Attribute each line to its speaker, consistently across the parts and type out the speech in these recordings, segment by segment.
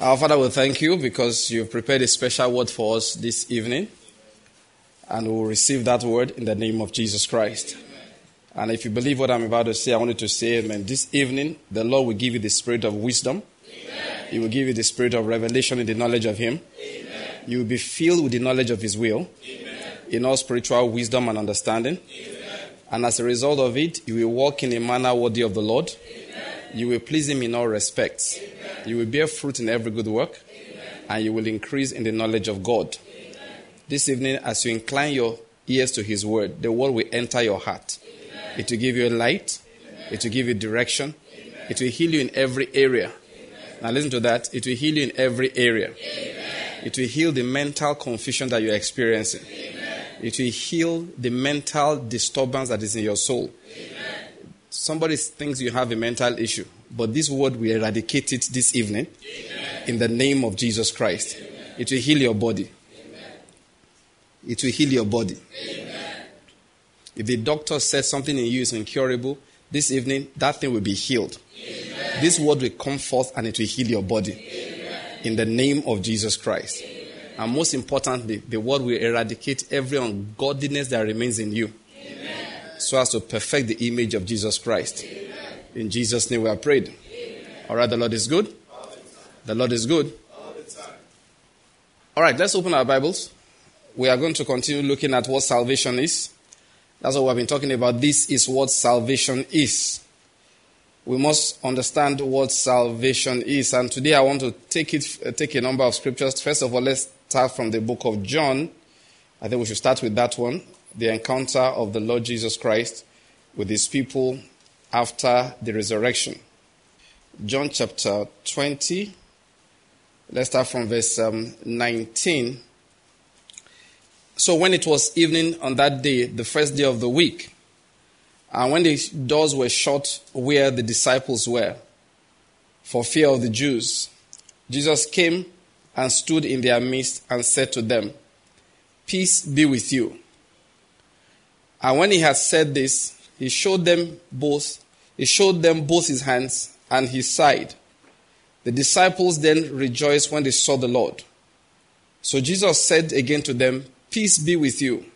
Speaker 1: Our Father, we thank you because you've prepared a special word for us this evening. And we'll receive that word in the name of Jesus Christ. And if you believe what I'm about to say, I want you to say amen. This evening, the Lord will give you the spirit of wisdom. Amen. He will give you the spirit of revelation in the knowledge of Him. Amen. You will be filled with the knowledge of His will Amen. in all spiritual wisdom and understanding. And as a result of it, you will walk in a manner worthy of the Lord. You will please Him in all respects. You will bear fruit in every good work. And you will increase in the knowledge of God. This evening, as you incline your ears to His word, the word will enter your heart. It will give you light. It will give you direction. It will heal you in every area. Now, listen to that. It will heal you in every area. It will heal the mental confusion that you're experiencing. It will heal the mental disturbance that is in your soul. Somebody thinks you have a mental issue, but this word will eradicate it this evening Amen. in the name of Jesus Christ. Amen. It will heal your body. Amen. It will heal your body. If the doctor says something in you is incurable, this evening that thing will be healed. This word will come forth and it will heal your body in the name of Jesus Christ. And most importantly, the word will eradicate every ungodliness that remains in you so as to perfect the image of Jesus Christ. Amen. In Jesus' name we are prayed. Amen. All right, the Lord is good. The, the Lord is good. All, right, let's open our Bibles. We are going to continue looking at what salvation is. That's what we've been talking about. This is what salvation is. We must understand what salvation is. And today I want to take it, uh, take a number of scriptures. First of all, let's start from the book of John. I think we should start with that one the encounter of the Lord Jesus Christ with his people after the resurrection. John chapter 20. Let's start from verse um, 19. So, when it was evening on that day, the first day of the week, and when the doors were shut where the disciples were, for fear of the Jews, Jesus came and stood in their midst and said to them, Peace be with you. And when he had said this, he showed them both, he showed them both his hands and his side. The disciples then rejoiced when they saw the Lord. So Jesus said again to them, Peace be with you.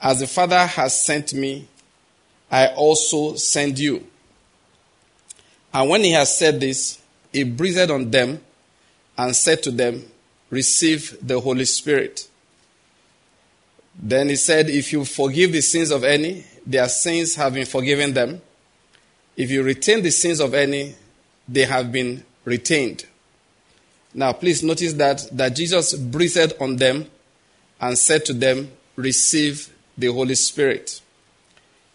Speaker 1: As the Father has sent me, I also send you. And when he had said this, he breathed on them and said to them, Receive the Holy Spirit. Then he said, If you forgive the sins of any, their sins have been forgiven them. If you retain the sins of any, they have been retained. Now, please notice that, that Jesus breathed on them and said to them, Receive the Holy Spirit.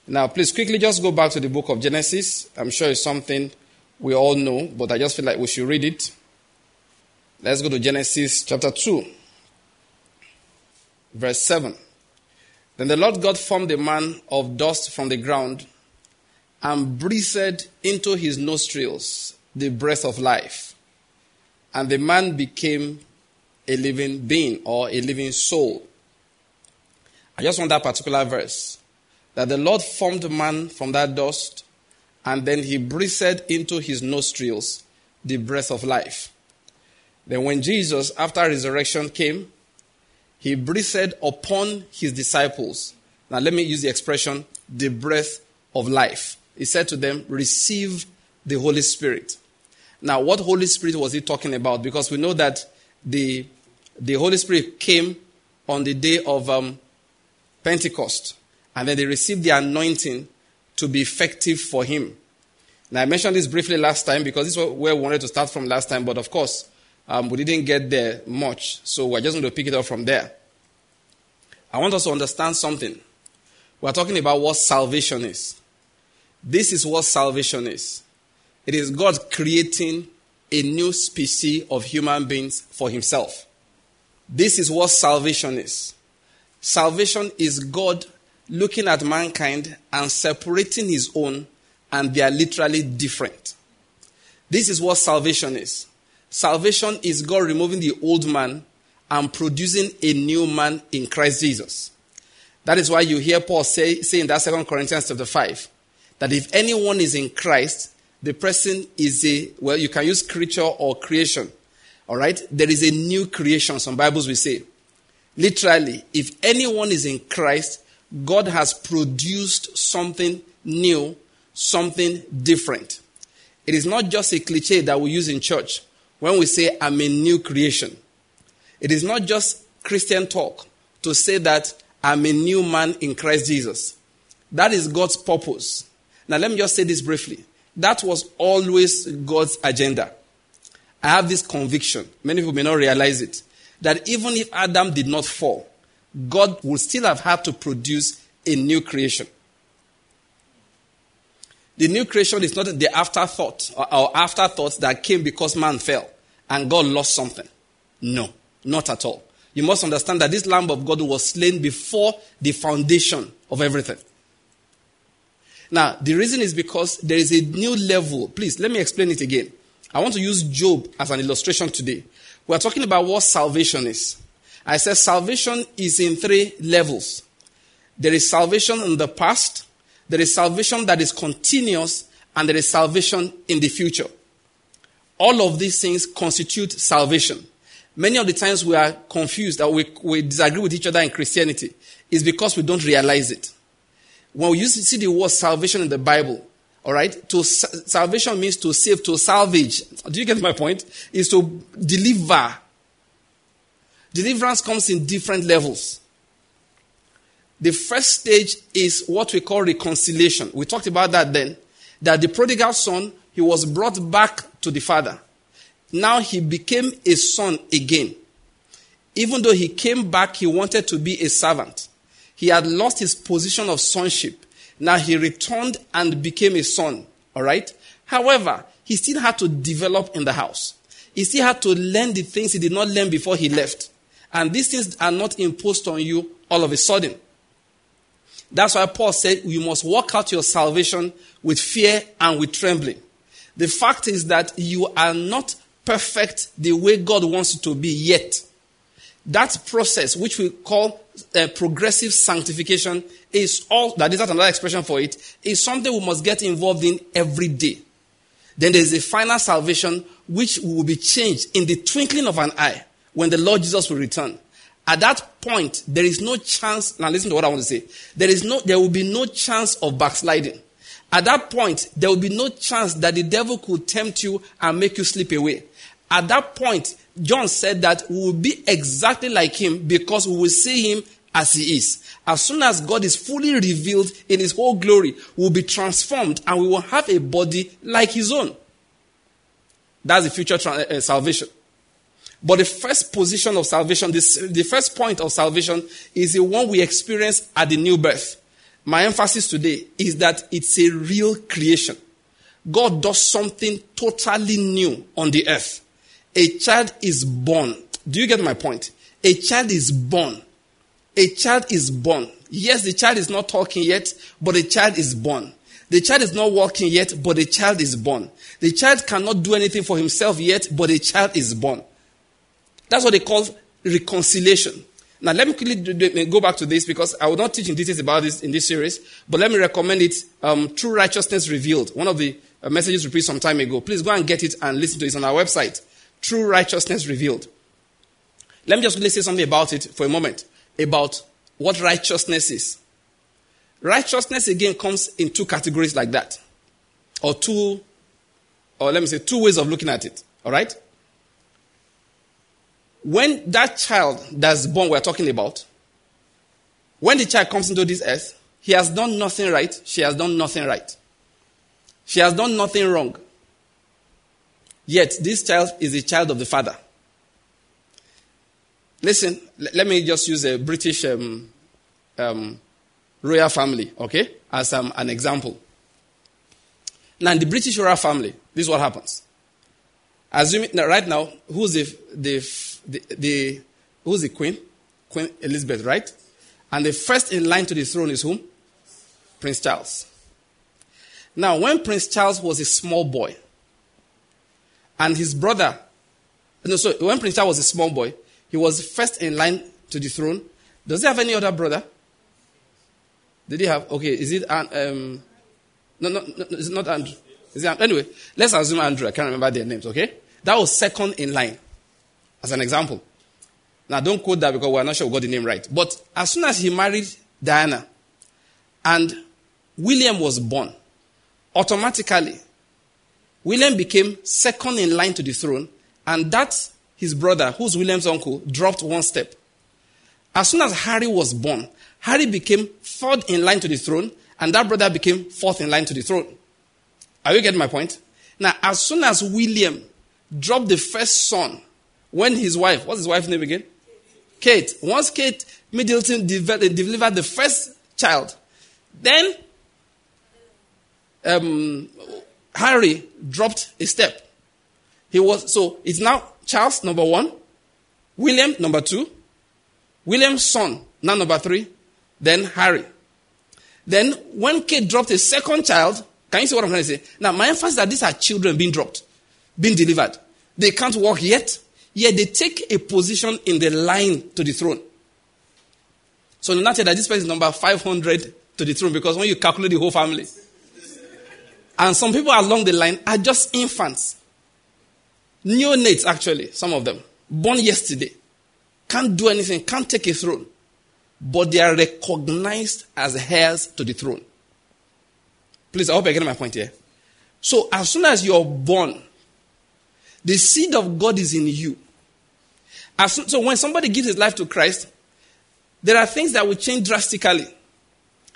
Speaker 1: Now, please quickly just go back to the book of Genesis. I'm sure it's something we all know, but I just feel like we should read it. Let's go to Genesis chapter 2, verse 7. Then the Lord God formed a man of dust from the ground and breathed into his nostrils the breath of life. And the man became a living being or a living soul. I just want that particular verse. That the Lord formed man from that dust and then he breathed into his nostrils the breath of life. Then when Jesus, after resurrection came, he breathed upon his disciples. Now, let me use the expression, the breath of life. He said to them, Receive the Holy Spirit. Now, what Holy Spirit was he talking about? Because we know that the, the Holy Spirit came on the day of um, Pentecost, and then they received the anointing to be effective for him. Now, I mentioned this briefly last time because this is where we wanted to start from last time, but of course, um, we didn't get there much, so we're just going to pick it up from there. I want us to understand something. We're talking about what salvation is. This is what salvation is it is God creating a new species of human beings for Himself. This is what salvation is. Salvation is God looking at mankind and separating His own, and they are literally different. This is what salvation is. Salvation is God removing the old man and producing a new man in Christ Jesus. That is why you hear Paul say, say in that second Corinthians chapter 5 that if anyone is in Christ, the person is a, well, you can use creature or creation. All right? There is a new creation, some Bibles will say. Literally, if anyone is in Christ, God has produced something new, something different. It is not just a cliche that we use in church when we say, I'm a new creation. It is not just Christian talk to say that I'm a new man in Christ Jesus. That is God's purpose. Now, let me just say this briefly. That was always God's agenda. I have this conviction, many people may not realize it, that even if Adam did not fall, God would still have had to produce a new creation. The new creation is not the afterthought or, afterthoughts that came because man fell and God lost something. No, not at all. You must understand that this Lamb of God was slain before the foundation of everything. Now, the reason is because there is a new level. Please, let me explain it again. I want to use Job as an illustration today. We're talking about what salvation is. I said salvation is in three levels. There is salvation in the past, there is salvation that is continuous, and there is salvation in the future. All of these things constitute salvation. Many of the times we are confused that we, we disagree with each other in Christianity is because we don't realize it when we see the word salvation in the Bible, all right, to salvation means to save, to salvage. Do you get my point? Is to deliver. Deliverance comes in different levels. The first stage is what we call reconciliation. We talked about that then. That the prodigal son, he was brought back to the father. Now he became a son again. Even though he came back, he wanted to be a servant. He had lost his position of sonship. Now he returned and became a son. All right? However, he still had to develop in the house. He still had to learn the things he did not learn before he left. And these things are not imposed on you all of a sudden. That's why Paul said you must work out your salvation with fear and with trembling. The fact is that you are not perfect the way God wants you to be yet. That process, which we call uh, progressive sanctification, is all that is not another expression for it, is something we must get involved in every day. Then there is a final salvation which will be changed in the twinkling of an eye when the Lord Jesus will return. At that point, there is no chance. Now, listen to what I want to say. There is no, there will be no chance of backsliding. At that point, there will be no chance that the devil could tempt you and make you slip away. At that point, John said that we will be exactly like him because we will see him as he is. As soon as God is fully revealed in his whole glory, we will be transformed and we will have a body like his own. That's the future tra- uh, salvation. But the first position of salvation, this, the first point of salvation is the one we experience at the new birth. My emphasis today is that it's a real creation. God does something totally new on the earth. A child is born. Do you get my point? A child is born. A child is born. Yes, the child is not talking yet, but a child is born. The child is not walking yet, but a child is born. The child cannot do anything for himself yet, but a child is born. That's what they call reconciliation. Now, let me quickly go back to this because I will not teach in details about this in this series, but let me recommend it. Um, True Righteousness Revealed, one of the uh, messages we preached some time ago. Please go and get it and listen to it on our website true righteousness revealed. Let me just say something about it for a moment about what righteousness is. Righteousness again comes in two categories like that, or two, or let me say two ways of looking at it. All right. When that child that's born, we're talking about, when the child comes into this earth, he has done nothing right. She has done nothing right. She has done nothing wrong. Yet, this child is a child of the father. Listen, let me just use a British um, um, royal family, okay, as um, an example. Now, in the British royal family, this is what happens. Assuming now, right now, who's the, the, the, the, who's the queen? Queen Elizabeth, right? And the first in line to the throne is whom? Prince Charles. Now, when Prince Charles was a small boy, and his brother, no, so when Prince Charles was a small boy, he was first in line to the throne. Does he have any other brother? Did he have? Okay, is it um, no, no, no, it's not Andrew. Is it, anyway, let's assume Andrew. I can't remember their names. Okay, that was second in line. as an example. Now, don't quote that because we're not sure we got the name right. But as soon as he married Diana and William was born, automatically, William became second in line to the throne, and that his brother, who's William's uncle, dropped one step. As soon as Harry was born, Harry became third in line to the throne, and that brother became fourth in line to the throne. Are you getting my point? Now, as soon as William dropped the first son, when his wife, what's his wife's name again? Kate. Once Kate Middleton delivered the first child, then um, Harry dropped a step. He was so it's now Charles number one, William number two, William's son now number three, then Harry. Then when Kate dropped a second child, can you see what I'm trying to say? Now my emphasis is that these are children being dropped, being delivered. They can't walk yet, yet they take a position in the line to the throne. So not that this person is number 500 to the throne because when you calculate the whole family, and some people along the line are just infants. Neonates, actually, some of them. Born yesterday. Can't do anything, can't take a throne. But they are recognized as heirs to the throne. Please, I hope you're getting my point here. So, as soon as you're born, the seed of God is in you. Soon, so, when somebody gives his life to Christ, there are things that will change drastically.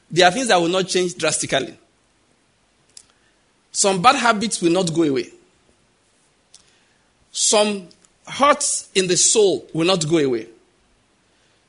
Speaker 1: There are things that will not change drastically. Some bad habits will not go away. Some hurts in the soul will not go away.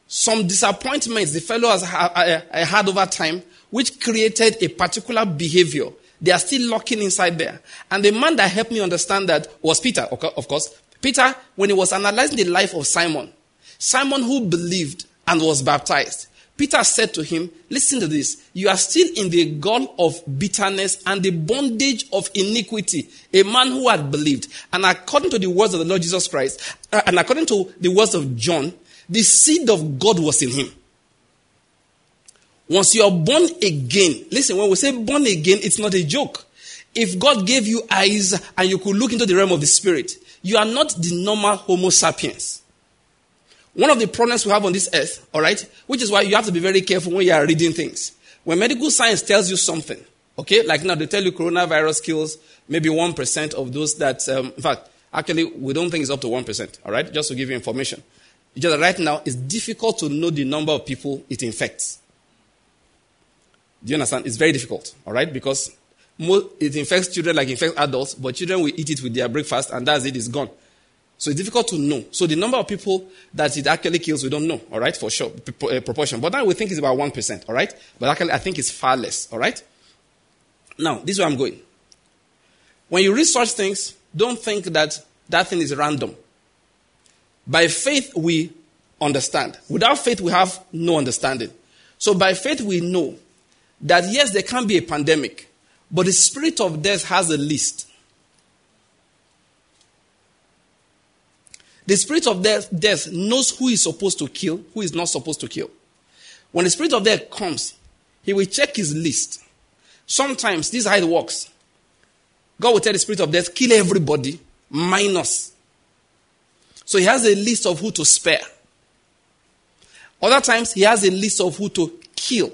Speaker 1: Some disappointments the fellow has had over time, which created a particular behavior, they are still locking inside there. And the man that helped me understand that was Peter, of course. Peter, when he was analyzing the life of Simon, Simon who believed and was baptized, Peter said to him, Listen to this. You are still in the gall of bitterness and the bondage of iniquity. A man who had believed. And according to the words of the Lord Jesus Christ, uh, and according to the words of John, the seed of God was in him. Once you are born again, listen, when we say born again, it's not a joke. If God gave you eyes and you could look into the realm of the spirit, you are not the normal Homo sapiens. One of the problems we have on this earth, all right, which is why you have to be very careful when you are reading things. When medical science tells you something, okay, like now they tell you coronavirus kills maybe 1% of those that, um, in fact, actually, we don't think it's up to 1%, all right, just to give you information. Just right now, it's difficult to know the number of people it infects. Do you understand? It's very difficult, all right, because it infects children like infects adults, but children will eat it with their breakfast, and that's it, it's gone. So it's difficult to know. So the number of people that it actually kills, we don't know, all right, for sure, uh, proportion. But now we think it's about 1%, all right? But actually, I think it's far less, all right? Now, this is where I'm going. When you research things, don't think that that thing is random. By faith, we understand. Without faith, we have no understanding. So by faith, we know that yes, there can be a pandemic, but the spirit of death has a list. The spirit of death, death knows who is supposed to kill, who is not supposed to kill. When the spirit of death comes, he will check his list. Sometimes this is how it works. God will tell the spirit of death, kill everybody, minus. So he has a list of who to spare. Other times he has a list of who to kill.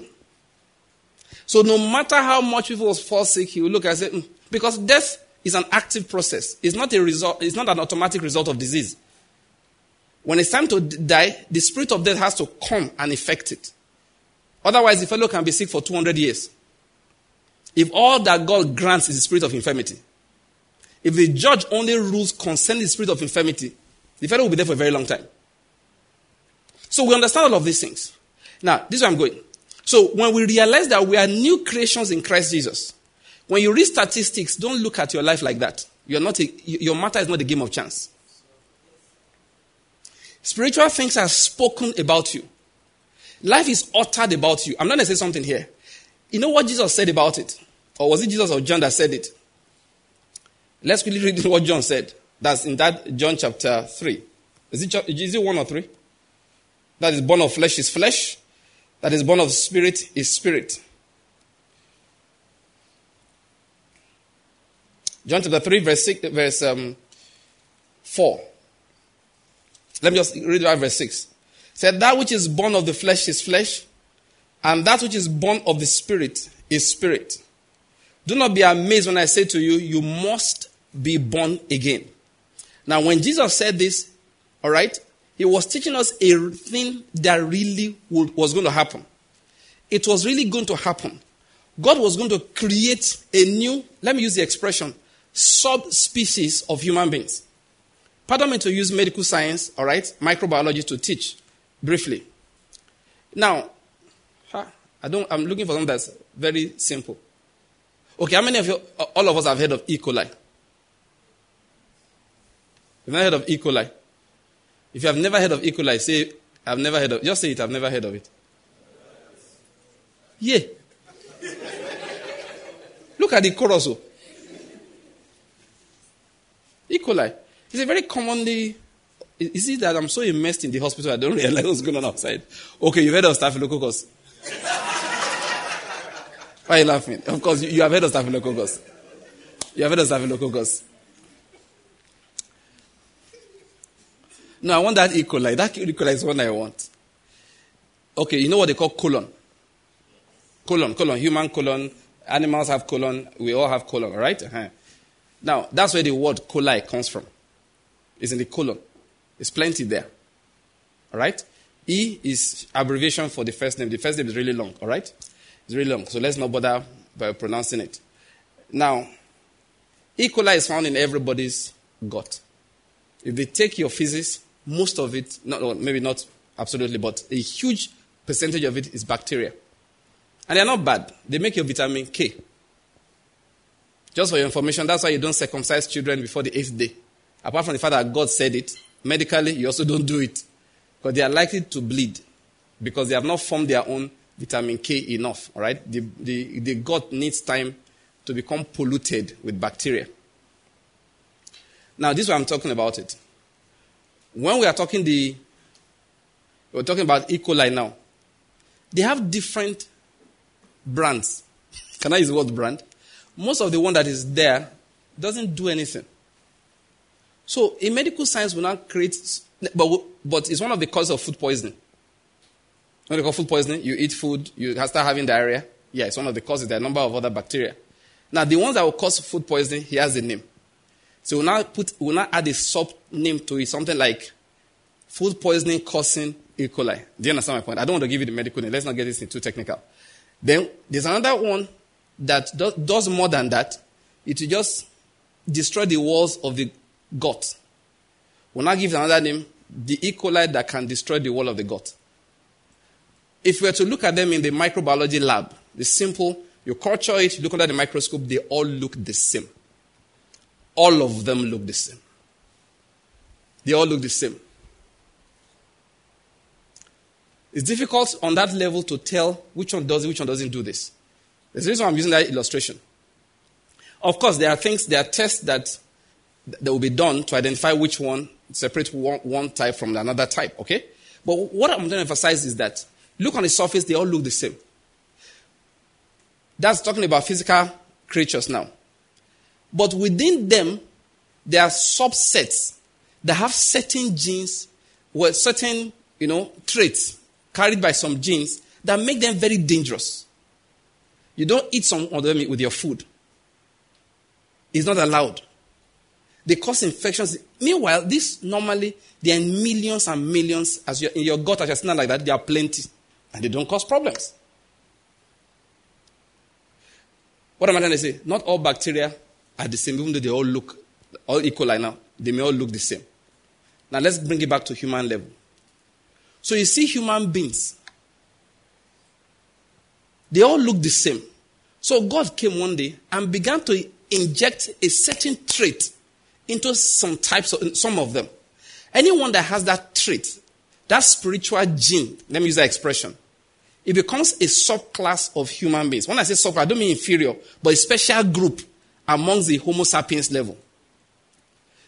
Speaker 1: So no matter how much people fall sick, he will look and say, mm, because death is an active process. It's not a result, it's not an automatic result of disease. When it's time to die, the spirit of death has to come and effect it. Otherwise, the fellow can be sick for 200 years. If all that God grants is the spirit of infirmity, if the judge only rules concerning the spirit of infirmity, the fellow will be there for a very long time. So we understand all of these things. Now, this is where I'm going. So when we realize that we are new creations in Christ Jesus, when you read statistics, don't look at your life like that. You're not a, your matter is not a game of chance. Spiritual things are spoken about you. Life is uttered about you. I'm not going to say something here. You know what Jesus said about it? Or was it Jesus or John that said it? Let's quickly read what John said. That's in that John chapter 3. Is it, is it 1 or 3? That is born of flesh is flesh. That is born of spirit is spirit. John chapter 3, verse, six, verse um, 4. Let me just read verse 6. said, That which is born of the flesh is flesh, and that which is born of the spirit is spirit. Do not be amazed when I say to you, you must be born again. Now, when Jesus said this, all right, he was teaching us a thing that really was going to happen. It was really going to happen. God was going to create a new, let me use the expression, subspecies of human beings. Pardon me to use medical science, all right, microbiology to teach briefly. Now, I don't, I'm looking for something that's very simple. Okay, how many of you, all of us have heard of E. coli? You've never heard of E. coli? If you have never heard of E. coli, say, I've never heard of Just say it, I've never heard of it. Yeah. Look at the chorus. Oh. E. coli. It's a very commonly. Is it that I'm so immersed in the hospital I don't realize what's going on outside? Okay, you've heard of staphylococcus. Why are you laughing? Of course, you, you have heard of staphylococcus. You have heard of staphylococcus. No, I want that E. coli. That E. coli is one I want. Okay, you know what they call colon? Colon, colon, human colon. Animals have colon. We all have colon, right? Uh-huh. Now, that's where the word coli comes from. It's in the colon. It's plenty there. All right? E is abbreviation for the first name. The first name is really long, all right? It's really long, so let's not bother by pronouncing it. Now, E. coli is found in everybody's gut. If they take your feces, most of it, not, maybe not absolutely, but a huge percentage of it is bacteria. And they're not bad. They make your vitamin K. Just for your information, that's why you don't circumcise children before the eighth day. Apart from the fact that God said it, medically, you also don't do it. Because they are likely to bleed because they have not formed their own vitamin K enough. All right? The, the, the gut needs time to become polluted with bacteria. Now, this is why I'm talking about it. When we are talking the, we're talking about E. coli now. They have different brands. Can I use the word brand? Most of the one that is there doesn't do anything. So, in medical science, we now create, but, but it's one of the causes of food poisoning. When they call food poisoning? You eat food, you start having diarrhea. Yeah, it's one of the causes. There are a number of other bacteria. Now, the ones that will cause food poisoning, he has a name. So we'll now put, we'll now add a sub name to it, something like food poisoning causing E. coli. Do you understand my point? I don't want to give you the medical name. Let's not get this too technical. Then there's another one that does, does more than that. It will just destroy the walls of the gut. We'll now give another name, the E. coli that can destroy the wall of the gut. If we were to look at them in the microbiology lab, the simple, you culture it, you look under the microscope, they all look the same. All of them look the same. They all look the same. It's difficult on that level to tell which one does it, which one doesn't do this. There's the reason I'm using that illustration. Of course, there are things, there are tests that, that will be done to identify which one, separate one, one type from another type, okay? But what I'm going to emphasize is that look on the surface, they all look the same. That's talking about physical creatures now. But within them, there are subsets that have certain genes, well, certain, you know, traits carried by some genes that make them very dangerous. You don't eat some of them with your food. It's not allowed. They cause infections. Meanwhile, this normally, there are millions and millions. As you're in your gut, as you're like that, There are plenty. And they don't cause problems. What am I trying to say? Not all bacteria are the same, even though they all look all equal like now. They may all look the same. Now let's bring it back to human level. So you see human beings. They all look the same. So God came one day and began to inject a certain trait into some types of some of them. Anyone that has that trait, that spiritual gene, let me use that expression, it becomes a subclass of human beings. When I say sub, I don't mean inferior, but a special group amongst the Homo sapiens level.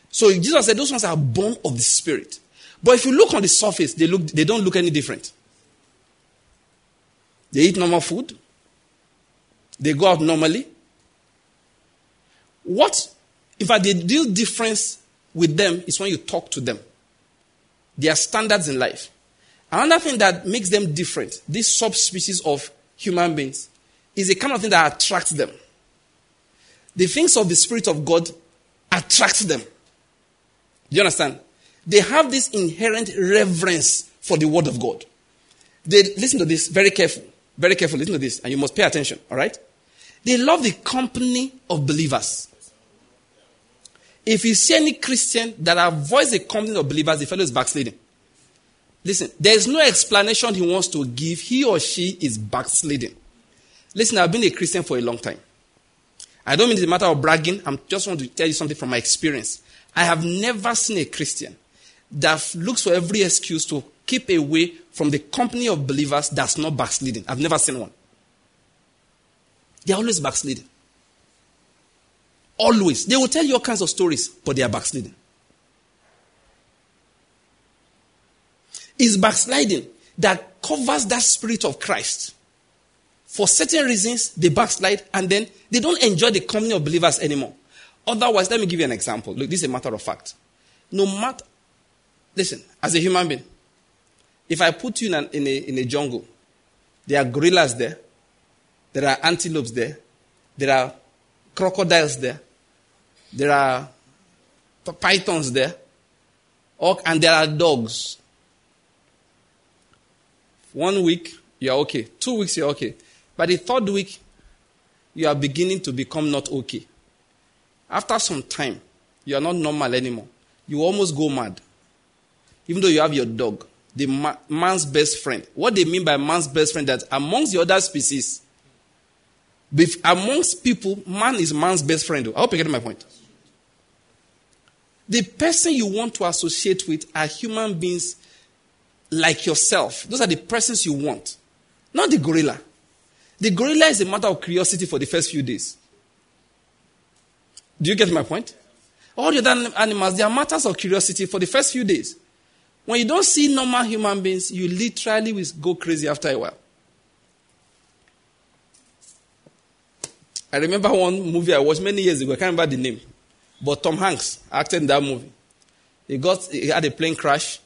Speaker 1: So Jesus said those ones are born of the Spirit. But if you look on the surface, they, look, they don't look any different. They eat normal food. They go out normally. What, in fact, the real difference with them is when you talk to them. their standards in life. Another thing that makes them different, these subspecies of human beings, is a kind of thing that attracts them. The things of the Spirit of God attracts them. Do you understand? They have this inherent reverence for the Word of God. They listen to this very careful, very careful. Listen to this, and you must pay attention. All right? They love the company of believers. If you see any Christian that avoids the company of believers, the fellow is backsliding. Listen, there is no explanation he wants to give. He or she is backsliding. Listen, I've been a Christian for a long time. I don't mean it's a matter of bragging. I just want to tell you something from my experience. I have never seen a Christian that looks for every excuse to keep away from the company of believers that's not backsliding. I've never seen one. They're always backsliding. Always. They will tell you all kinds of stories, but they are backsliding. It's backsliding that covers that spirit of Christ. For certain reasons, they backslide and then they don't enjoy the company of believers anymore. Otherwise, let me give you an example. Look, this is a matter of fact. No matter, listen, as a human being, if I put you in, an, in, a, in a jungle, there are gorillas there, there are antelopes there, there are crocodiles there, there are pythons there, and there are dogs. One week, you're okay. Two weeks, you're okay. But the third week, you are beginning to become not okay. After some time, you are not normal anymore. You almost go mad. Even though you have your dog, the ma- man's best friend. What they mean by man's best friend that amongst the other species, amongst people, man is man's best friend. I hope you get my point. The person you want to associate with are human beings like yourself. Those are the persons you want, not the gorilla. The gorilla is a matter of curiosity for the first few days. Do you get my point? All the other animals, they are matters of curiosity for the first few days. When you don't see normal human beings, you literally will go crazy after a while. I remember one movie I watched many years ago. I can't remember the name. But Tom Hanks acted in that movie. He got he had a plane crash.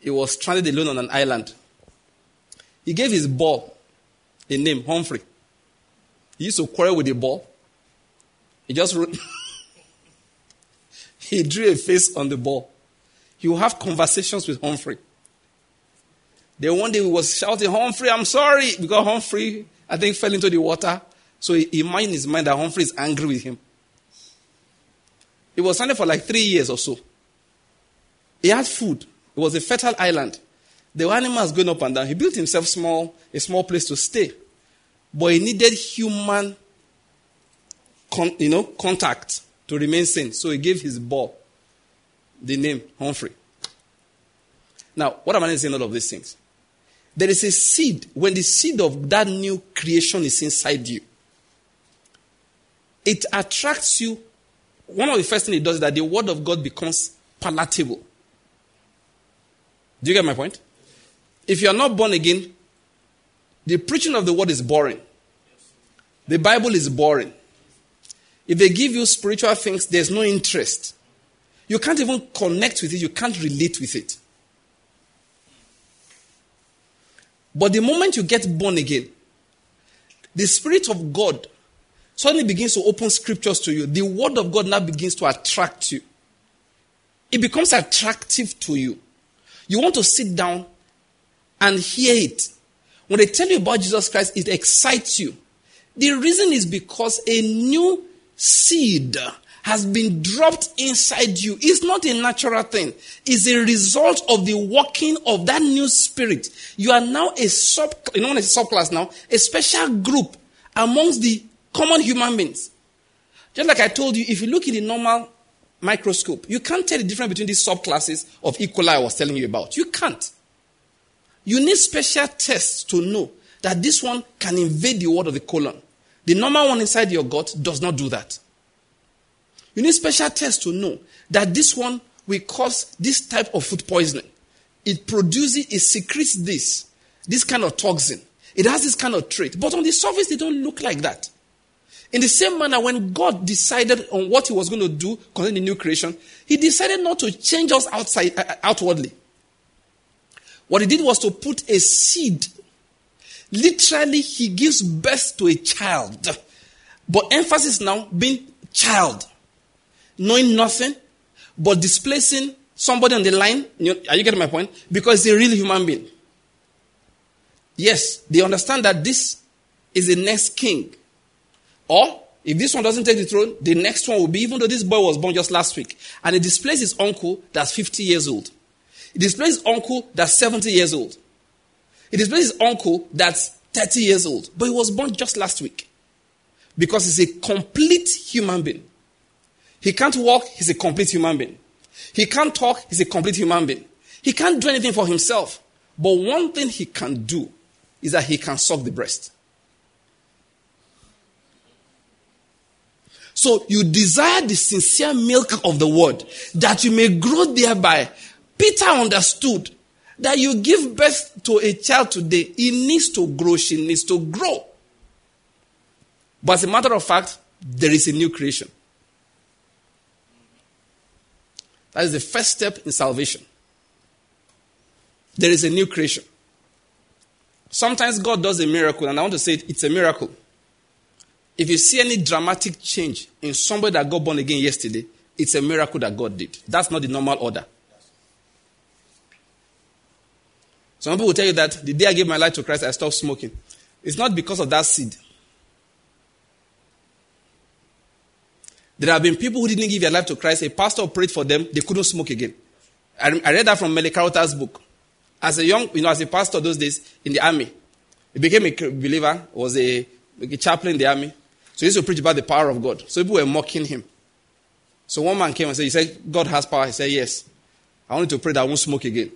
Speaker 1: He was stranded alone on an island. He gave his ball a name, Humphrey. He used to quarrel with the ball. He just he drew a face on the ball. He would have conversations with Humphrey. Then one day he was shouting, Humphrey, I'm sorry. Because Humphrey, I think, fell into the water. So he, he in his mind that Humphrey is angry with him. He was stranded for like three years or so. He had food. It was a fertile island. There were animals going up and down. He built himself small, a small place to stay. But he needed human con, you know, contact to remain sane. So he gave his ball the name Humphrey. Now, what am I saying all of these things? There is a seed. When the seed of that new creation is inside you, it attracts you one of the first things it does is that the word of God becomes palatable. Do you get my point? If you are not born again, the preaching of the word is boring. The Bible is boring. If they give you spiritual things, there's no interest. You can't even connect with it, you can't relate with it. But the moment you get born again, the Spirit of God suddenly begins to open scriptures to you. The word of God now begins to attract you. It becomes attractive to you. You want to sit down and hear it. When they tell you about Jesus Christ, it excites you. The reason is because a new seed has been dropped inside you. It's not a natural thing. It's a result of the working of that new spirit. You are now a sub, you know, a subclass now, a special group amongst the Common human beings. Just like I told you, if you look in the normal microscope, you can't tell the difference between these subclasses of E. coli I was telling you about. You can't. You need special tests to know that this one can invade the wall of the colon. The normal one inside your gut does not do that. You need special tests to know that this one will cause this type of food poisoning. It produces, it secretes this, this kind of toxin. It has this kind of trait. But on the surface, they don't look like that. In the same manner, when God decided on what He was going to do concerning the new creation, He decided not to change us outside, uh, uh, outwardly. What he did was to put a seed. Literally, he gives birth to a child. But emphasis now being child. Knowing nothing, but displacing somebody on the line. Are you getting my point? Because it's a real human being. Yes, they understand that this is the next king. Or, if this one doesn't take the throne, the next one will be, even though this boy was born just last week. And he displays his uncle that's 50 years old. He displays his uncle that's 70 years old. He displays his uncle that's 30 years old. But he was born just last week. Because he's a complete human being. He can't walk, he's a complete human being. He can't talk, he's a complete human being. He can't do anything for himself. But one thing he can do is that he can suck the breast. So you desire the sincere milk of the word that you may grow thereby. Peter understood that you give birth to a child today, he needs to grow, she needs to grow. But as a matter of fact, there is a new creation. That is the first step in salvation. There is a new creation. Sometimes God does a miracle, and I want to say it, it's a miracle. If you see any dramatic change in somebody that got born again yesterday, it's a miracle that God did. That's not the normal order. Some people will tell you that the day I gave my life to Christ, I stopped smoking. It's not because of that seed. There have been people who didn't give their life to Christ. A pastor prayed for them. They couldn't smoke again. I, I read that from Merlin Carothers's book. As a young, you know, as a pastor those days in the army, he became a believer, was a, a chaplain in the army. So he used to preach about the power of God. So people were mocking him. So one man came and said, "He said God has power." He said, "Yes." I wanted to pray that I won't smoke again.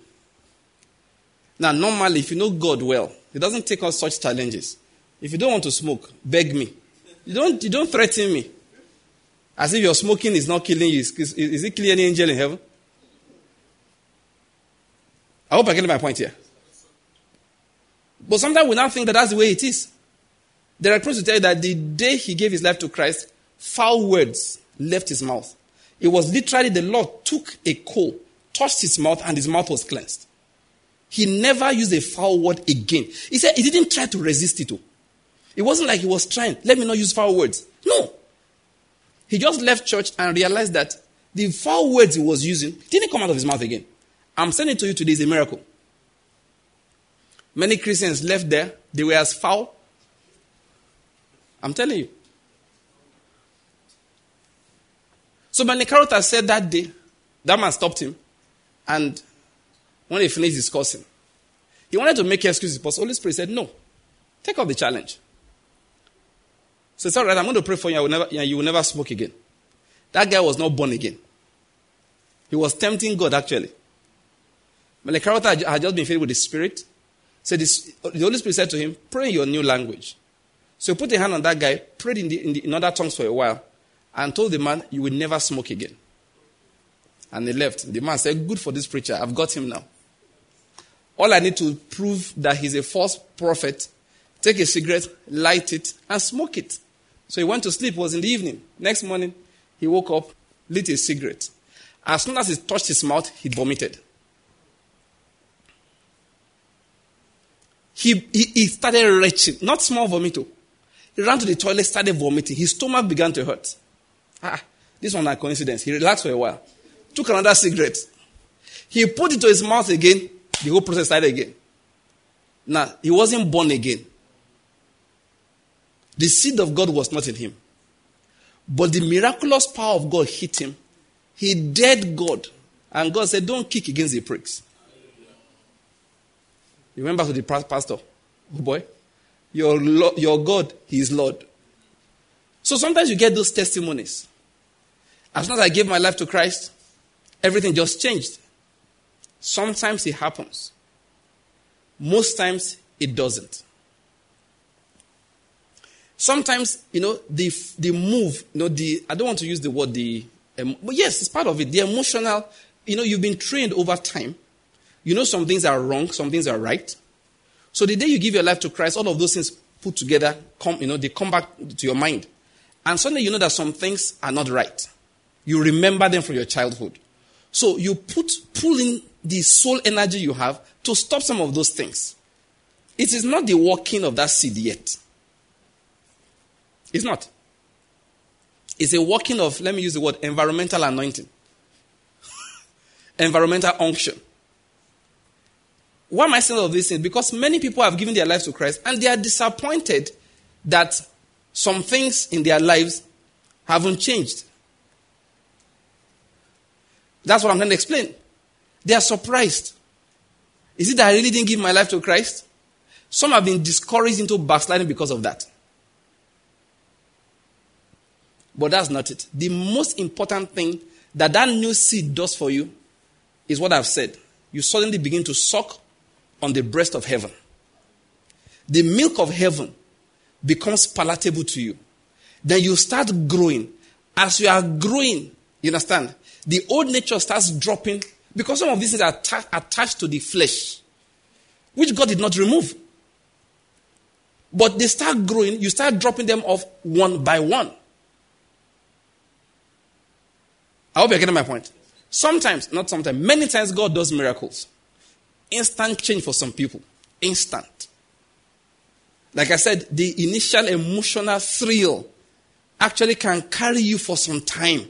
Speaker 1: Now, normally, if you know God well, He doesn't take on such challenges. If you don't want to smoke, beg me. You don't, you don't threaten me. As if your smoking is not killing you. Is, is it killing any angel in heaven? I hope I get my point here. But sometimes we now think that that's the way it is. There are supposed to tell you that the day he gave his life to Christ, foul words left his mouth. It was literally the Lord took a coal, touched his mouth, and his mouth was cleansed. He never used a foul word again. He said he didn't try to resist it. It wasn't like he was trying, let me not use foul words. No. He just left church and realized that the foul words he was using didn't come out of his mouth again. I'm it to you today is a miracle. Many Christians left there, they were as foul. I'm telling you. So Merlin said that day, that man stopped him, and when he finished discussing, he wanted to make excuses, but Holy Spirit said, No, take up the challenge. So it's all right, I'm going to pray for you. Never, you will never smoke again. That guy was not born again. He was tempting God, actually. Merlin Carothers had just been filled with the Spirit. So this, the Holy Spirit said to him, Pray in your new language. So he put a hand on that guy, prayed in, the, in, the, in other tongues for a while, and told the man, You will never smoke again. And he left. The man said, Good for this preacher. I've got him now. All I need to prove that he's a false prophet, take a cigarette, light it, and smoke it. So he went to sleep. It was in the evening. Next morning, he woke up, lit a cigarette. As soon as he touched his mouth, he vomited. He, he, he started retching, not small vomito. He ran to the toilet, started vomiting. His stomach began to hurt. Ah, this one a coincidence. He relaxed for a while. Took another cigarette. He put it to his mouth again. The whole process started again. Now, he wasn't born again. The seed of God was not in him. But the miraculous power of God hit him. He dared God. And God said, Don't kick against the pricks. You back to the pastor. Oh boy. Your, your God, He is Lord. So sometimes you get those testimonies. As soon as I gave my life to Christ, everything just changed. Sometimes it happens. Most times it doesn't. Sometimes, you know, the, the move, you know, the, I don't want to use the word the, um, but yes, it's part of it. The emotional, you know, you've been trained over time. You know some things are wrong, some things are right. So the day you give your life to Christ, all of those things put together, come, you know, they come back to your mind. And suddenly you know that some things are not right. You remember them from your childhood. So you put, pull in the soul energy you have to stop some of those things. It is not the working of that seed yet. It's not. It's a working of, let me use the word, environmental anointing, environmental unction. Why am I saying all these things? Because many people have given their lives to Christ and they are disappointed that some things in their lives haven't changed. That's what I'm going to explain. They are surprised. Is it that I really didn't give my life to Christ? Some have been discouraged into backsliding because of that. But that's not it. The most important thing that that new seed does for you is what I've said. You suddenly begin to suck on the breast of heaven. The milk of heaven becomes palatable to you. Then you start growing. As you are growing, you understand? The old nature starts dropping because some of these things are ta- attached to the flesh, which God did not remove. But they start growing, you start dropping them off one by one. I hope you're getting my point. Sometimes, not sometimes, many times God does miracles. Instant change for some people. Instant. Like I said, the initial emotional thrill actually can carry you for some time.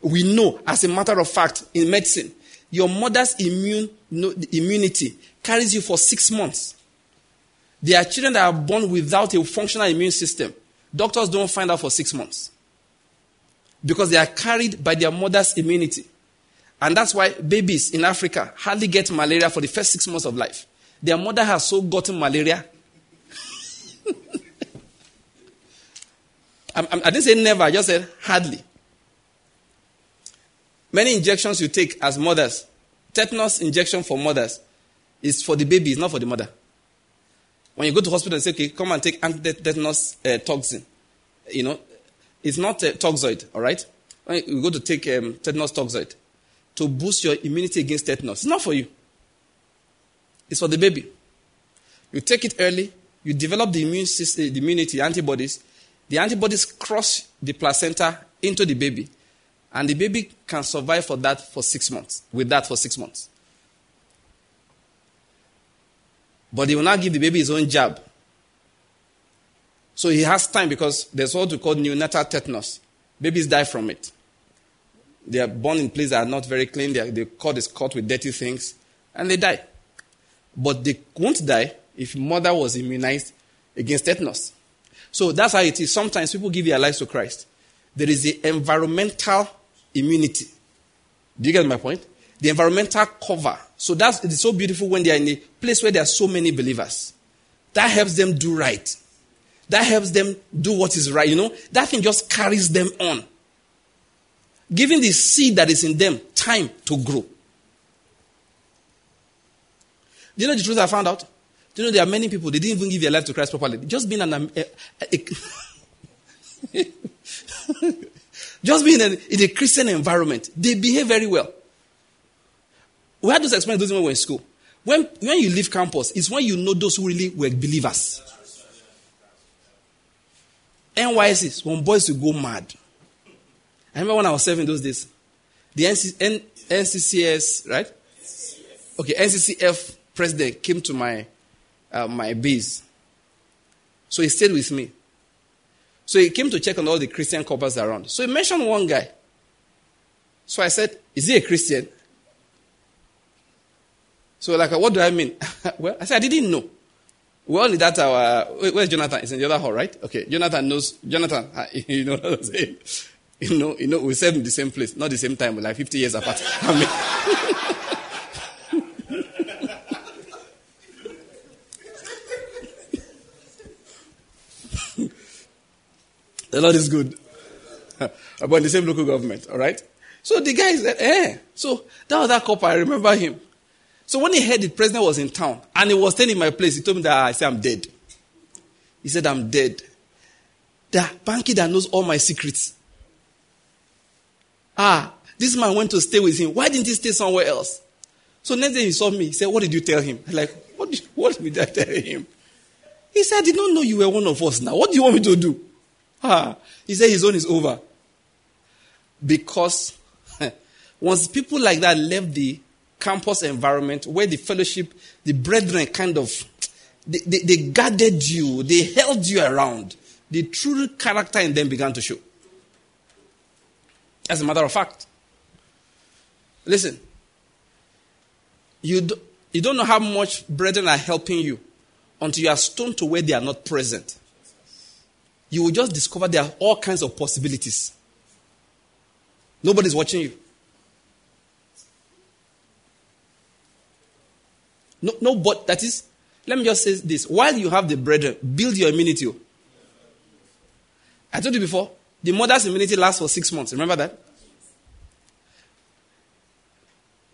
Speaker 1: We know, as a matter of fact, in medicine, your mother's immune, no, immunity carries you for six months. There are children that are born without a functional immune system. Doctors don't find out for six months because they are carried by their mother's immunity. And that's why babies in Africa hardly get malaria for the first six months of life. Their mother has so gotten malaria. I, I didn't say never, I just said hardly. Many injections you take as mothers, tetanus injection for mothers, is for the baby, it's not for the mother. When you go to hospital and say, okay, come and take anti-tetanus uh, toxin, you know, it's not a toxoid, all right? When you go to take um, tetanus toxoid, to boost your immunity against tetanus. It's not for you, it's for the baby. You take it early, you develop the immune system, the immunity, antibodies. The antibodies cross the placenta into the baby, and the baby can survive for that for six months, with that for six months. But they will not give the baby his own jab. So he has time because there's what we call neonatal tetanus. Babies die from it. They are born in places that are not very clean. Their, their cord is caught with dirty things, and they die. But they won't die if mother was immunized against tetanus. So that's how it is. Sometimes people give their lives to Christ. There is the environmental immunity. Do you get my point? The environmental cover. So that's it's so beautiful when they are in a place where there are so many believers. That helps them do right. That helps them do what is right. You know, that thing just carries them on giving the seed that is in them time to grow. Do you know the truth I found out? Do you know there are many people, they didn't even give their life to Christ properly. Just being an. Eh, eh, eh, a, a, just being in a, in a Christian environment, they behave very well. We had those experiences when we were in school. When, when you leave campus, it's when you know those who really were believers. NYSC, when boys will go mad. I remember when I was serving those days, the NC, N, NCCS, right? Okay, NCCF president came to my, uh, my base. So he stayed with me. So he came to check on all the Christian couples around. So he mentioned one guy. So I said, Is he a Christian? So, like, what do I mean? well, I said, I didn't know. Well, that our. Where's Jonathan? It's in the other hall, right? Okay. Jonathan knows. Jonathan, you know what I'm saying? You know, you know, we serve in the same place, not the same time, like 50 years apart. I mean, the Lord is good. About in the same local government, all right? So the guy said, eh. So that was that couple, I remember him. So when he heard the president was in town and he was staying in my place, he told me that I said, I'm dead. He said, I'm dead. The banky that knows all my secrets. Ah, this man went to stay with him. Why didn't he stay somewhere else? So next day he saw me. He said, What did you tell him? I'm like, what did, what did I tell him? He said, I did not know you were one of us now. What do you want me to do? Ah, he said his own is over. Because once people like that left the campus environment where the fellowship, the brethren kind of, they, they, they guarded you, they held you around. The true character in them began to show. As a matter of fact, listen, you, do, you don't know how much brethren are helping you until you are stoned to where they are not present. You will just discover there are all kinds of possibilities. Nobody's watching you. No, no, but that is, let me just say this. While you have the brethren, build your immunity. Oh. I told you before, the mother's immunity lasts for six months. Remember that?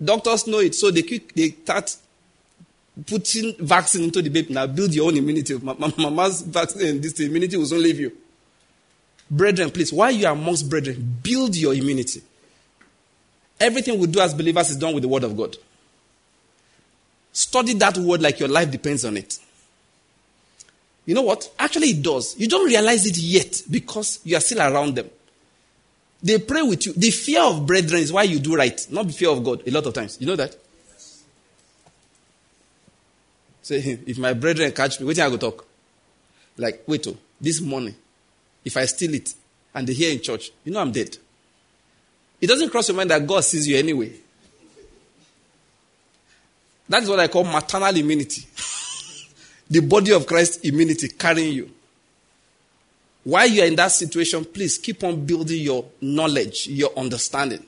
Speaker 1: Doctors know it, so they quick, they start putting vaccine into the baby. Now build your own immunity. Mama's vaccine, this immunity will soon leave you. Brethren, please, while you are amongst brethren, build your immunity. Everything we do as believers is done with the word of God. Study that word like your life depends on it. You know what? Actually, it does. You don't realize it yet because you are still around them. They pray with you. The fear of brethren is why you do right, not the fear of God, a lot of times. You know that? Say, if my brethren catch me, wait till I go talk. Like, wait, oh, this morning, if I steal it and they hear in church, you know I'm dead. It doesn't cross your mind that God sees you anyway. That is what I call maternal immunity. the body of Christ immunity carrying you. While you are in that situation, please keep on building your knowledge, your understanding.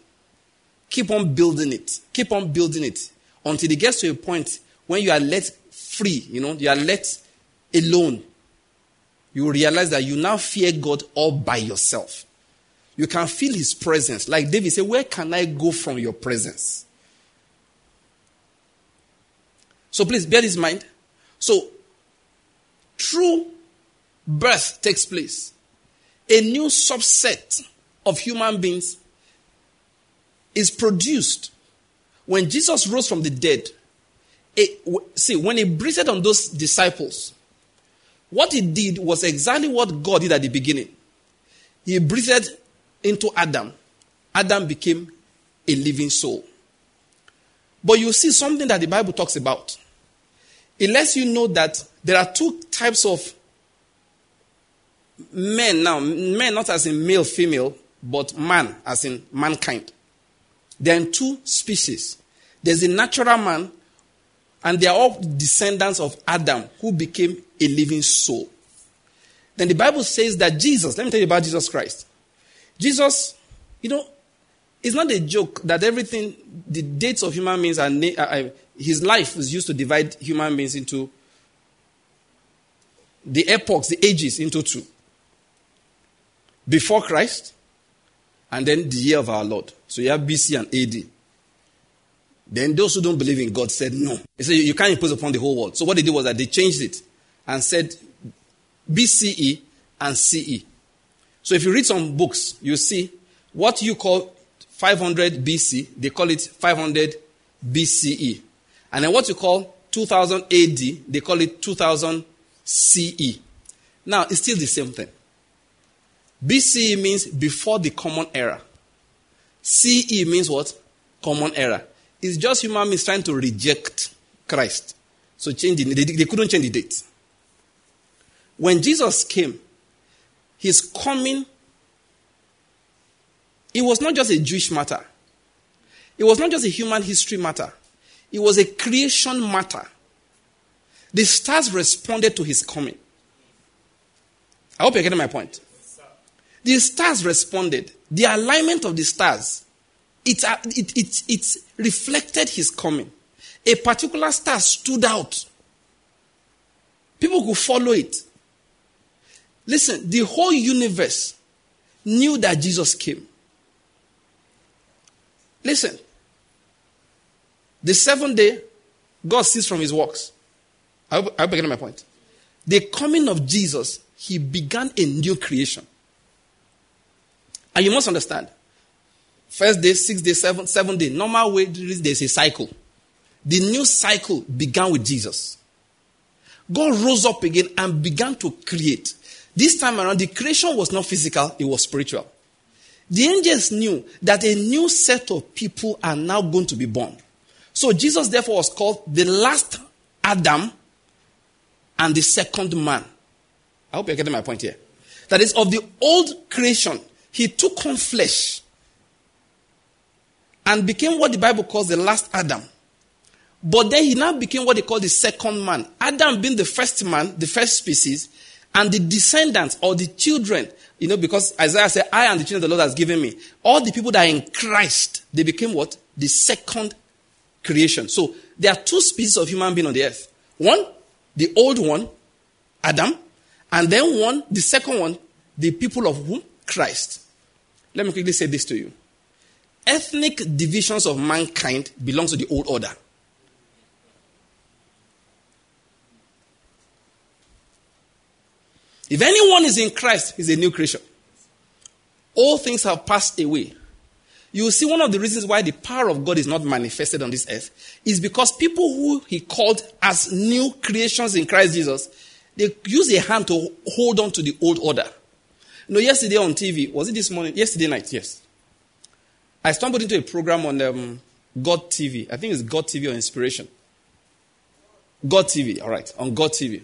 Speaker 1: Keep on building it. Keep on building it until it gets to a point when you are let free, you know, you are let alone. You realize that you now fear God all by yourself. You can feel his presence. Like David said, Where can I go from your presence? So please bear this in mind. So, true birth takes place. A new subset of human beings is produced when Jesus rose from the dead. see, when he breathed on those disciples, what he did was exactly what God did at the beginning. He breathed into Adam. Adam became a living soul. But you see something that the Bible talks about. It lets you know that there are two types of men now. Men not as in male, female, but man as in mankind. There are two species. There's a natural man, and they are all descendants of Adam who became a living soul. Then the Bible says that Jesus, let me tell you about Jesus Christ. Jesus, you know, it's not a joke that everything, the dates of human beings are, uh, his life was used to divide human beings into the epochs, the ages into two. Before Christ, and then the year of our Lord. So you have BC and AD. Then those who don't believe in God said no. They said you can't impose upon the whole world. So what they did was that they changed it and said BCE and CE. So if you read some books, you see what you call 500 BC, they call it 500 BCE. And then what you call 2000 AD, they call it 2000 CE. Now, it's still the same thing. BCE means before the common era. CE means what? Common era. It's just human beings trying to reject Christ. So change the, they, they couldn't change the date. When Jesus came, his coming, it was not just a Jewish matter. It was not just a human history matter. It was a creation matter. The stars responded to his coming. I hope you're getting my point. The stars responded. The alignment of the stars, it, uh, it, it, it reflected his coming. A particular star stood out. People could follow it. Listen, the whole universe knew that Jesus came. Listen, the seventh day, God ceased from his works. I hope, I get my point. The coming of Jesus, he began a new creation. And you must understand. First day, sixth day, seventh, seventh day. Normal way, there's a cycle. The new cycle began with Jesus. God rose up again and began to create. This time around, the creation was not physical, it was spiritual. The angels knew that a new set of people are now going to be born. So Jesus, therefore, was called the last Adam and the second man. I hope you're getting my point here. That is, of the old creation, he took on flesh and became what the Bible calls the last Adam. But then he now became what they call the second man. Adam being the first man, the first species, and the descendants or the children, you know, because Isaiah said, I am the children the Lord has given me. All the people that are in Christ, they became what? The second creation. So there are two species of human being on the earth. One, the old one, Adam, and then one, the second one, the people of whom? Christ. Let me quickly say this to you. Ethnic divisions of mankind belongs to the old order. If anyone is in Christ, he's a new creation. All things have passed away. You will see one of the reasons why the power of God is not manifested on this earth is because people who he called as new creations in Christ Jesus, they use a hand to hold on to the old order. You know, yesterday on TV, was it this morning? Yesterday night, yes. I stumbled into a program on um, God TV. I think it's God TV or Inspiration. God TV, all right, on God TV.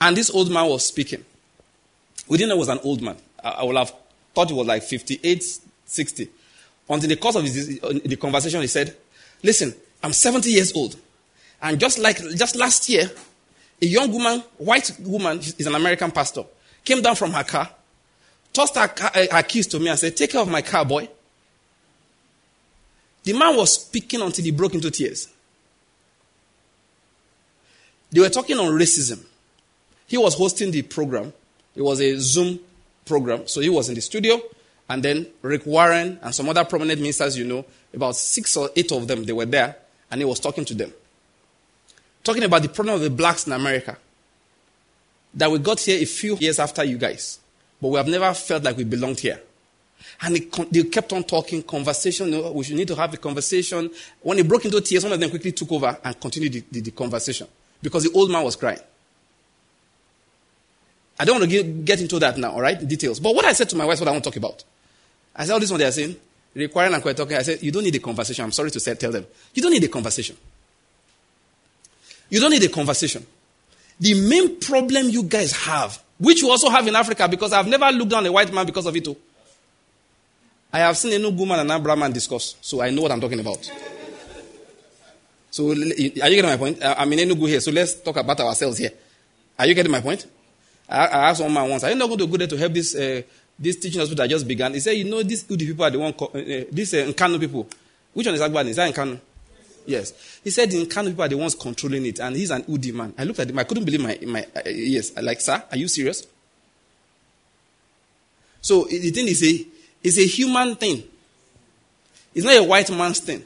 Speaker 1: And this old man was speaking. We didn't know it was an old man. I, I would have thought he was like 58, 60. Until the course of his, uh, the conversation, he said, Listen, I'm 70 years old. And just like just last year, a young woman, white woman, is an American pastor, came down from her car, tossed her, uh, her keys to me and said, Take care of my car, boy. The man was speaking until he broke into tears. They were talking on racism. He was hosting the program. It was a Zoom program. So he was in the studio, and then Rick Warren and some other prominent ministers, you know, about six or eight of them, they were there, and he was talking to them. Talking about the problem of the blacks in America. That we got here a few years after you guys, but we have never felt like we belonged here. And they kept on talking, conversation. You know, we should need to have a conversation. When he broke into tears, one of them quickly took over and continued the, the, the conversation because the old man was crying. I don't want to get, get into that now, all right? Details. But what I said to my wife, is what I want to talk about. I said, all this one they are saying, requiring and talking. I said, you don't need a conversation. I'm sorry to say, tell them. You don't need a conversation. You don't need a conversation. The main problem you guys have, which you also have in Africa, because I've never looked down a white man because of it too. I have seen a new woman and a brown man discuss, so I know what I'm talking about. So, are you getting my point? I'm in Enugu here, so let's talk about ourselves here. Are you getting my point? I, I asked one man once, are you not going to go there to help this, uh, this teaching hospital just began? He said, you know, these Udi people are the one, uh, these uh, Nkanu people. Which one is Agbani? Is that Nkanu? Yes. He said the Nkanu people are the ones controlling it, and he's an Udi man. I looked at him, I couldn't believe my, my uh, yes. Like, sir, are you serious? So the thing is a, it's a human thing. It's not a white man's thing.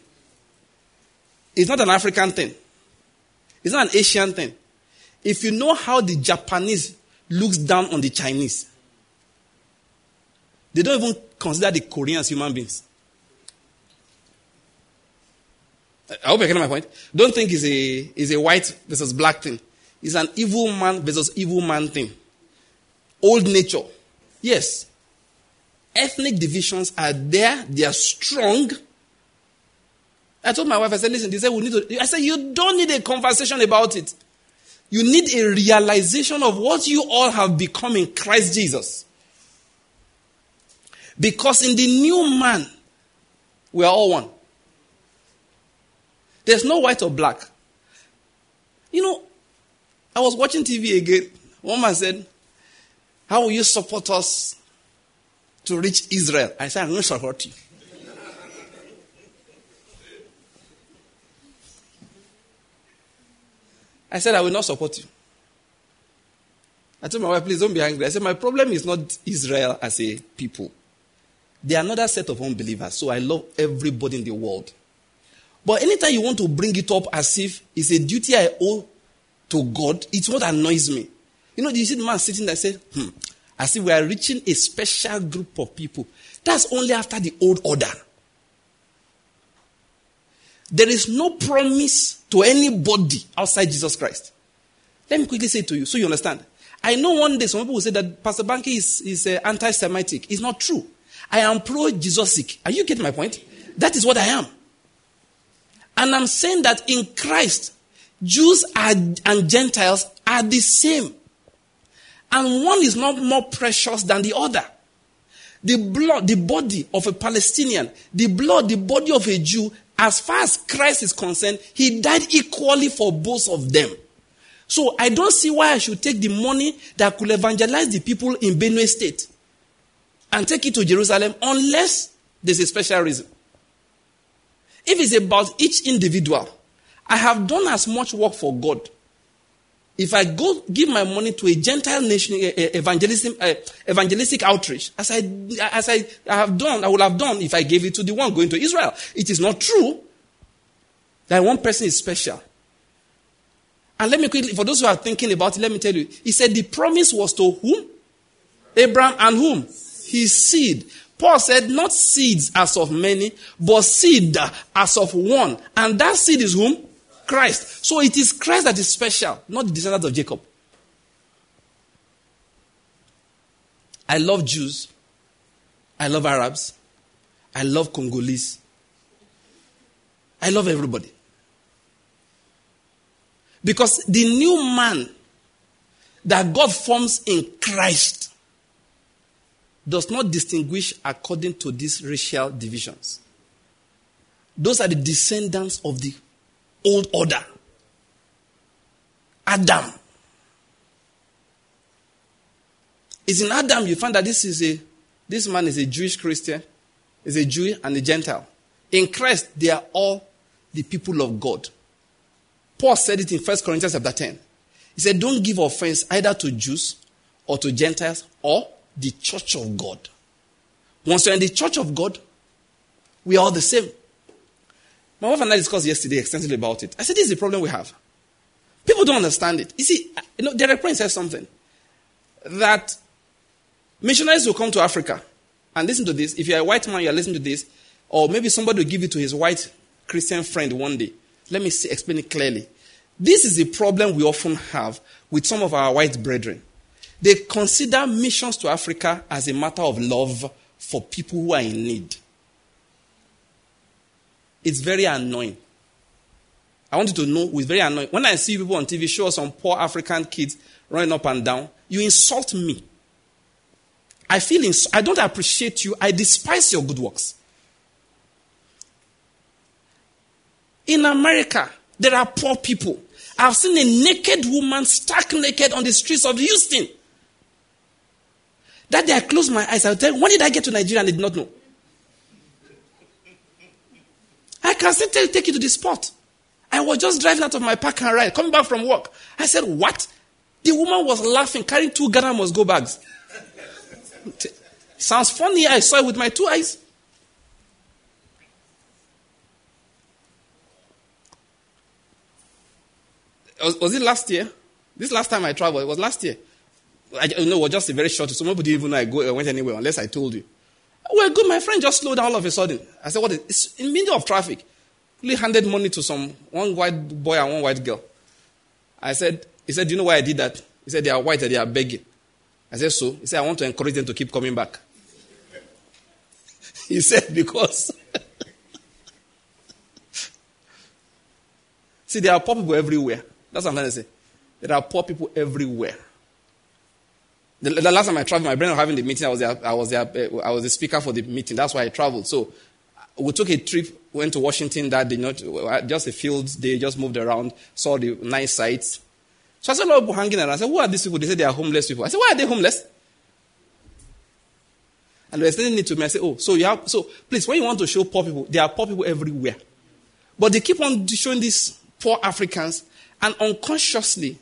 Speaker 1: It's not an African thing. It's not an Asian thing. If you know how the Japanese looks down on the Chinese. They don't even consider the Koreans human beings. I hope you're getting my point. Don't think it's a, it's a white versus black thing. It's an evil man versus evil man thing. Old nature. Yes. Ethnic divisions are there, they are strong. I told my wife, I said, listen, they said we need to. I said, you don't need a conversation about it. You need a realization of what you all have become in Christ Jesus. Because in the new man, we are all one. There's no white or black. You know, I was watching TV again. One man said, How will you support us to reach Israel? I said, I'm going to support you. I said, I will not support you. I told my wife, please don't be angry. I said, my problem is not Israel as a people. They are another set of unbelievers, so I love everybody in the world. But anytime you want to bring it up as if it's a duty I owe to God, it's what annoys me. You know, you see the man sitting there say, hmm, as if we are reaching a special group of people. That's only after the old order. There is no promise to anybody outside Jesus Christ. Let me quickly say to you so you understand. I know one day some people will say that Pastor Banky is, is uh, anti Semitic. It's not true. I am pro Jesusic. Are you getting my point? That is what I am. And I'm saying that in Christ, Jews are, and Gentiles are the same. And one is not more precious than the other. The blood, the body of a Palestinian, the blood, the body of a Jew, as far as Christ is concerned, he died equally for both of them. So I don't see why I should take the money that could evangelize the people in Benue State and take it to Jerusalem unless there's a special reason. If it's about each individual, I have done as much work for God. If I go give my money to a Gentile nation, evangelism, uh, evangelistic outreach, as I, as I have done, I would have done if I gave it to the one going to Israel. It is not true that one person is special. And let me quickly, for those who are thinking about it, let me tell you. He said the promise was to whom? Abraham and whom? His seed. Paul said, not seeds as of many, but seed as of one. And that seed is whom? Christ. So it is Christ that is special, not the descendants of Jacob. I love Jews. I love Arabs. I love Congolese. I love everybody. Because the new man that God forms in Christ does not distinguish according to these racial divisions. Those are the descendants of the old order. Adam. It's in Adam you find that this is a this man is a Jewish Christian, is a Jew and a Gentile. In Christ, they are all the people of God. Paul said it in 1 Corinthians chapter 10. He said, Don't give offense either to Jews or to Gentiles or the church of God. Once you're in the church of God, we are all the same. My wife and I discussed yesterday extensively about it. I said, This is the problem we have. People don't understand it. You see, you know, Derek Prince says something that missionaries will come to Africa and listen to this. If you're a white man, you're listening to this, or maybe somebody will give it to his white Christian friend one day. Let me see, explain it clearly. This is the problem we often have with some of our white brethren. They consider missions to Africa as a matter of love for people who are in need. It's very annoying. I want you to know it's very annoying. When I see people on TV show some poor African kids running up and down, you insult me. I feel ins- I don't appreciate you. I despise your good works. In America, there are poor people. I've seen a naked woman stark naked on the streets of Houston. That day I closed my eyes. I'll tell you, when did I get to Nigeria and I did not know? I can still take you to the spot. I was just driving out of my park and ride, coming back from work. I said, What? The woman was laughing, carrying two Ghana must go bags. Sounds funny. I saw it with my two eyes. Was, was, it last year? This last time I traveled, it was last year. I it was just a very short. So nobody even know I go, I went anywhere unless I told you. Well, good. My friend just slowed down all of a sudden. I said, "What is?" It's in the middle of traffic. He handed money to some one white boy and one white girl. I said, "He said, do you know why I did that?" He said, "They are white and they are begging." I said, "So?" He said, "I want to encourage them to keep coming back." he said, "Because." See, there are poor people everywhere. That's what I'm trying to say. There are poor people everywhere. The, the, last time I traveled, my brother was having the meeting. I was there, I was there, uh, I was the speaker for the meeting. That's why I traveled. So we took a trip, went to Washington that day, not just a field day, just moved around, saw the nice sights. So I saw a lot of people hanging around. I said, "Who are these people?" They said they are homeless people. I said, "Why are they homeless?" And they were explaining it to me. I said, "Oh, so you have so please, when you want to show poor people, there are poor people everywhere, but they keep on showing these poor Africans, and unconsciously,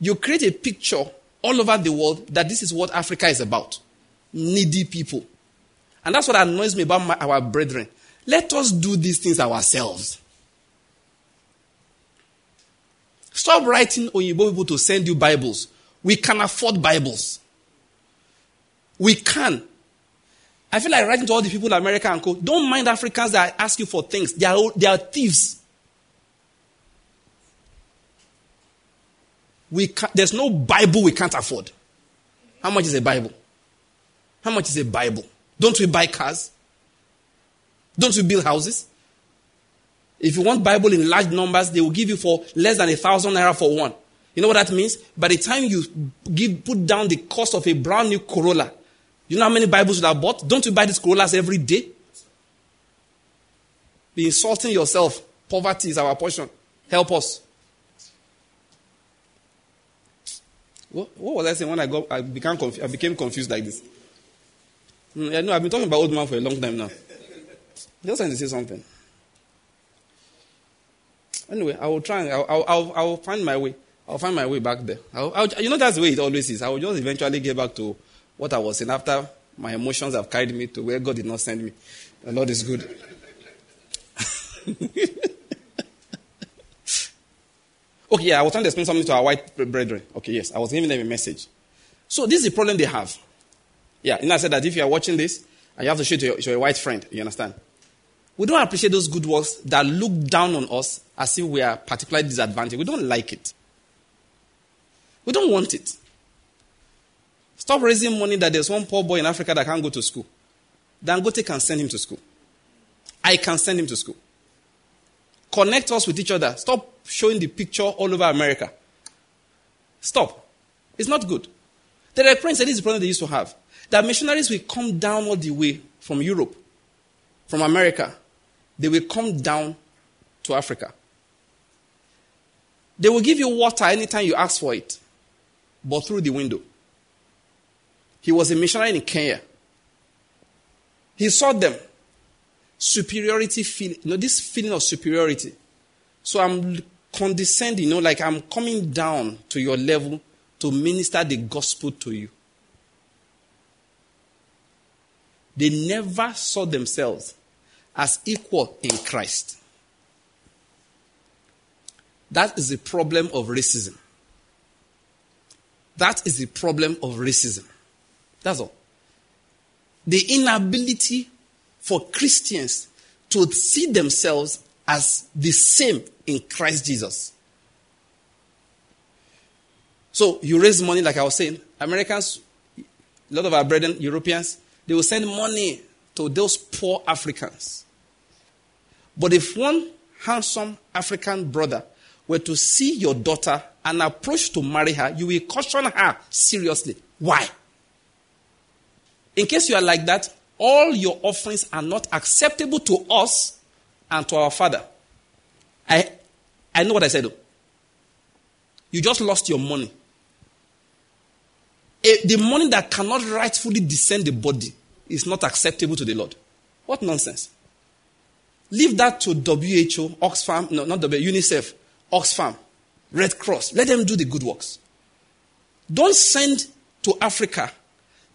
Speaker 1: you create a picture all over the world that this is what Africa is about needy people. And that's what annoys me about my, our brethren. Let us do these things ourselves. Stop writing Oyibo people to send you Bibles. We can afford Bibles. We can. I feel like writing to all the people in America and co. Don't mind Africans that ask you for things. They are, they are thieves. We there's no Bible we can't afford. How much is a Bible? How much is a Bible? Don't we buy cars? Don't we build houses? If you want Bible in large numbers, they will give you for less than a thousand naira for one. You know what that means? By the time you give, put down the cost of a brand new Corolla, you know how many Bibles you have bought? Don't you buy these Corollas every day? Be insulting yourself. Poverty is our portion. Help us. What, what was I saying when I got I became I became confused like this? Mm, I know I've been talking about old man for a long time now. Just trying to say something. Anyway, I will try and I'll, I'll, I'll, I'll find my way. I'll find my way back there. I'll, I'll, you know, that's the way it always is. I will just eventually get back to what I was saying after my emotions have carried me to where God did not send me. The Lord is good. okay, yeah, I was trying to explain something to our white brethren. Okay, yes, I was giving them a message. So this is the problem they have. Yeah, and I said that if you are watching this, and you have to show it to your, to your white friend, you understand? We don't appreciate those good works that look down on us as if we are particularly disadvantaged. We don't like it. We don't want it. Stop raising money that there's one poor boy in Africa that can't go to school. Dangote can send him to school. I can send him to school. Connect us with each other. Stop showing the picture all over America. Stop. It's not good. There are friends that this is the problem they used to have. That missionaries will come down all the way from Europe, from America. They will come down to Africa. They will give you water anytime you ask for it, but through the window. He was a missionary in Kenya. He saw them. Superiority feeling, you know, this feeling of superiority. So I'm condescending, you know, like I'm coming down to your level to minister the gospel to you. They never saw themselves as equal in Christ. That is the problem of racism. That is the problem of racism. That's all. The inability for Christians to see themselves as the same in Christ Jesus. So you raise money, like I was saying. Americans, a lot of our brethren, Europeans, they will send money to those poor Africans. But if one handsome African brother were to see your daughter and approach to marry her, you will caution her seriously. Why? In case you are like that, all your offerings are not acceptable to us and to our Father. I, I know what I said. Though. You just lost your money. The money that cannot rightfully descend the body is not acceptable to the Lord. What nonsense. Leave that to WHO, Oxfam, no, not W, UNICEF, Oxfam, Red Cross. Let them do the good works. Don't send to Africa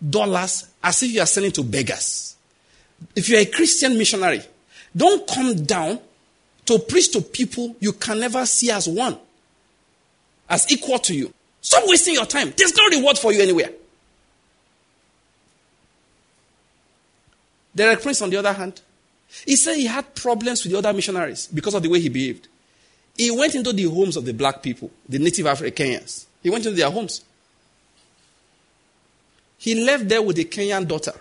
Speaker 1: dollars as if you are sending to beggars. If you're a Christian missionary, don't come down to preach to people you can never see as one, as equal to you. Stop wasting your time. There's no reward for you anywhere. Derek Prince, on the other hand, he said he had problems with the other missionaries because of the way he behaved. He went into the homes of the black people, the native Africans. He went into their homes. He left there with a Kenyan daughter.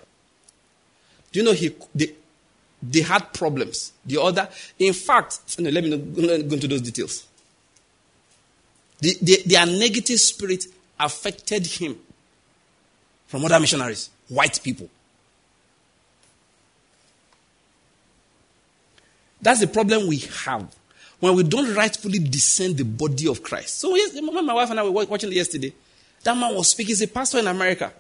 Speaker 1: Do you know he, they, they had problems? The other, in fact, no, let me go into those details. The, the, their negative spirit affected him from other missionaries, white people. That's the problem we have when we don't rightfully discern the body of Christ. So, yes, my wife and I were watching yesterday. That man was speaking. He's a pastor in America.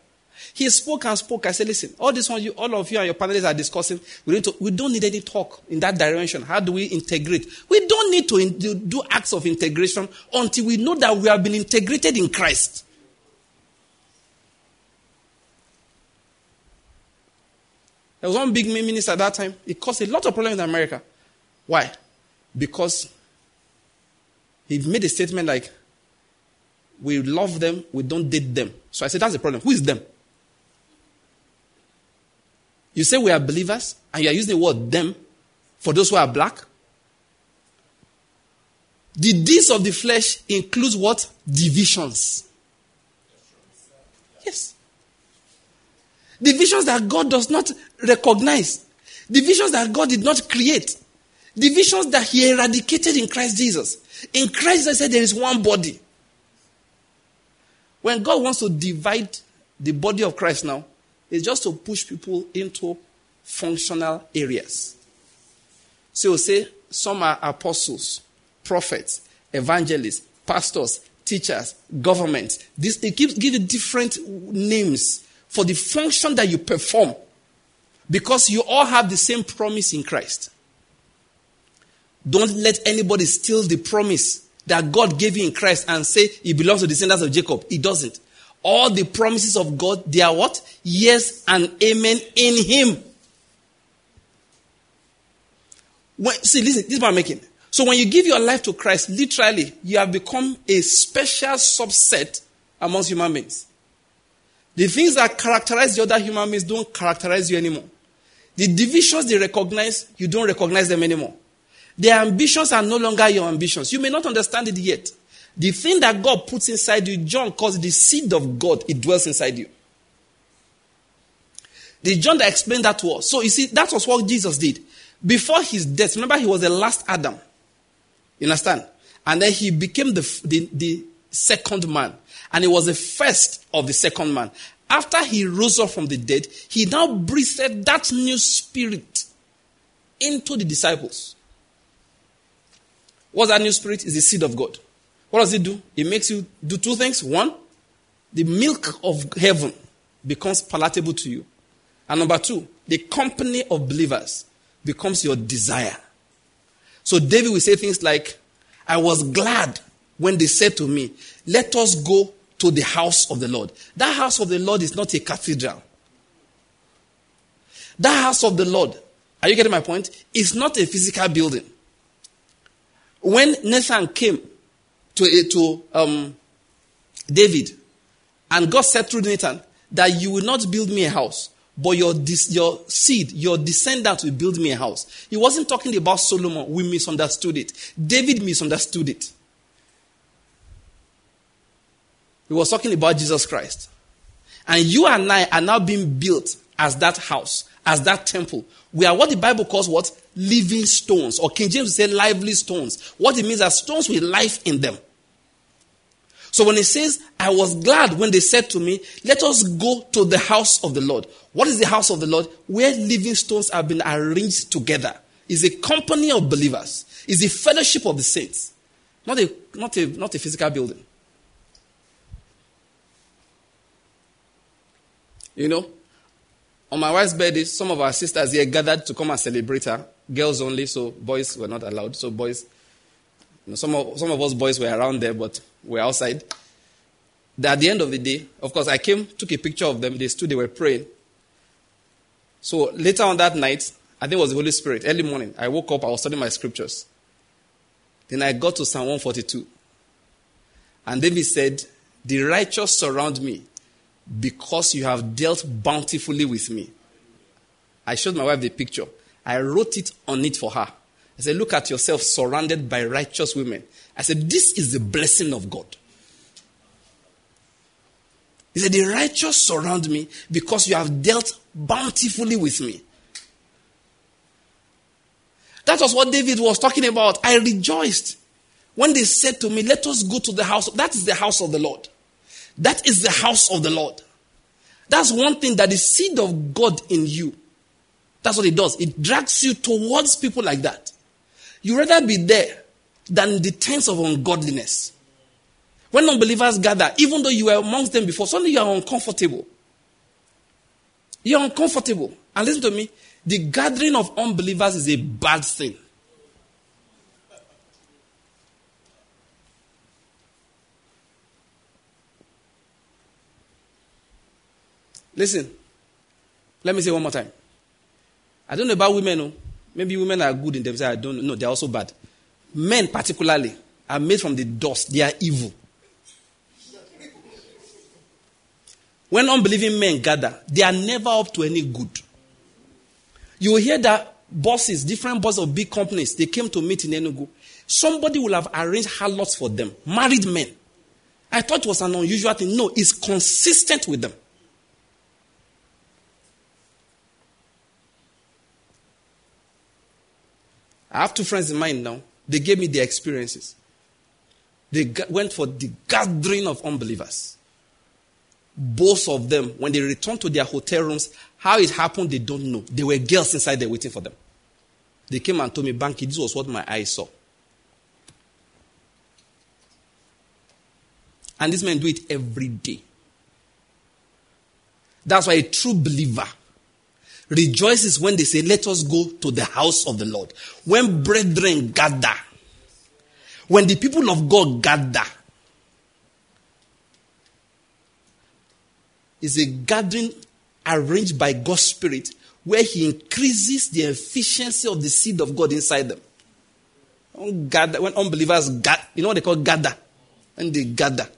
Speaker 1: He spoke and spoke. I said, listen, all this one, you, all of you and your panelists are discussing. We, we don't need any talk in that direction. How do we integrate? We don't need to in, do, do acts of integration until we know that we have been integrated in Christ. There was one big minister at that time. It caused a lot of problems in America. Why? Because he made a statement like, we love them, we don't date them. So I said, that's the problem. Who is them? You say we are believers, and you are using the word them for those who are black. The deeds of the flesh includes what? Divisions. Yes. Divisions that God does not recognize. Divisions that God did not create. Divisions that he eradicated in Christ Jesus. In Christ Jesus said there is one body. When God wants to divide the body of Christ now, it's just to push people into functional areas. So we'll say some are apostles, prophets, evangelists, pastors, teachers, government. This it keeps giving different names for the function that you perform. Because you all have the same promise in Christ. Don't let anybody steal the promise that God gave you in Christ and say it belongs to the descendants of Jacob. It doesn't. All the promises of God, they are what? Yes and amen in Him. When, see, listen, this is what I'm making. So when you give your life to Christ, literally, you have become a special subset amongst human beings. The things that characterize the other human beings don't characterize you anymore. The divisions they recognize, you don't recognize them anymore. Their ambitions are no longer your ambitions. You may not understand it yet. The thing that God puts inside you, John calls the seed of God, it dwells inside you. The John that explained that to us. So you see, that was what Jesus did. Before his death, remember he was the last Adam. You understand? And then he became the, the, the second man. And he was the first of the second man. After he rose up from the dead, he now breathed that new spirit into the disciples. What's that new spirit? Is the seed of God. What does it do? It makes you do two things. One, the milk of heaven becomes palatable to you. And number two, the company of believers becomes your desire. So David will say things like, I was glad when they said to me, Let us go to the house of the Lord. That house of the Lord is not a cathedral. That house of the Lord, are you getting my point? Is not a physical building. When Nathan came to, to um, David, and God said through Nathan that you will not build me a house, but your, your seed, your descendant will build me a house. He wasn't talking about Solomon. We misunderstood it. David misunderstood it. He was talking about Jesus Christ. And you and I are now being built as that house, as that temple. We are what the Bible calls what? Living stones. Or King James say lively stones. What it means are stones with life in them. So when it says, I was glad when they said to me, let us go to the house of the Lord. What is the house of the Lord? Where living stones have been arranged together. Is a company of believers. Is a fellowship of the saints. Not a, not a, not a physical building. You know, on my wife's birthday, some of our sisters here gathered to come and celebrate her. Girls only, so boys were not allowed. So boys, you know, some of some of us boys were around there, but we're outside. At the end of the day, of course, I came, took a picture of them. They stood, they were praying. So later on that night, I think it was the Holy Spirit. Early morning, I woke up, I was studying my scriptures. Then I got to Psalm 142. And David said, The righteous surround me because you have dealt bountifully with me. I showed my wife the picture. I wrote it on it for her. I said, Look at yourself surrounded by righteous women. I said, This is the blessing of God. He said, The righteous surround me because you have dealt bountifully with me. That was what David was talking about. I rejoiced when they said to me, Let us go to the house. That is the house of the Lord. That is the house of the Lord. That's one thing that the seed of God in you. That's what it does. It drags you towards people like that. You rather be there than the tents of ungodliness. When unbelievers gather, even though you were amongst them before, suddenly you are uncomfortable. You're uncomfortable. And listen to me, the gathering of unbelievers is a bad thing. Listen, let me say one more time. I don't know about women. No. Oh. Maybe women are good in themselves. I don't know. They're also bad. Men, particularly, are made from the dust. They are evil. When unbelieving men gather, they are never up to any good. You will hear that bosses, different bosses of big companies, they came to meet in Enugu. Somebody will have arranged harlots for them, married men. I thought it was an unusual thing. No, it's consistent with them. I have two friends in mind now. They gave me their experiences. They went for the gathering of unbelievers. Both of them, when they returned to their hotel rooms, how it happened, they don't know. There were girls inside there waiting for them. They came and told me, Banky, this was what my eyes saw. And these men do it every day. That's why a true believer rejoices when they say, Let us go to the house of the Lord. When brethren gather, when the people of God gather, is a gathering arranged by God's Spirit where He increases the efficiency of the seed of God inside them. When, unbelievers gather, you know what they call gather? When they gather,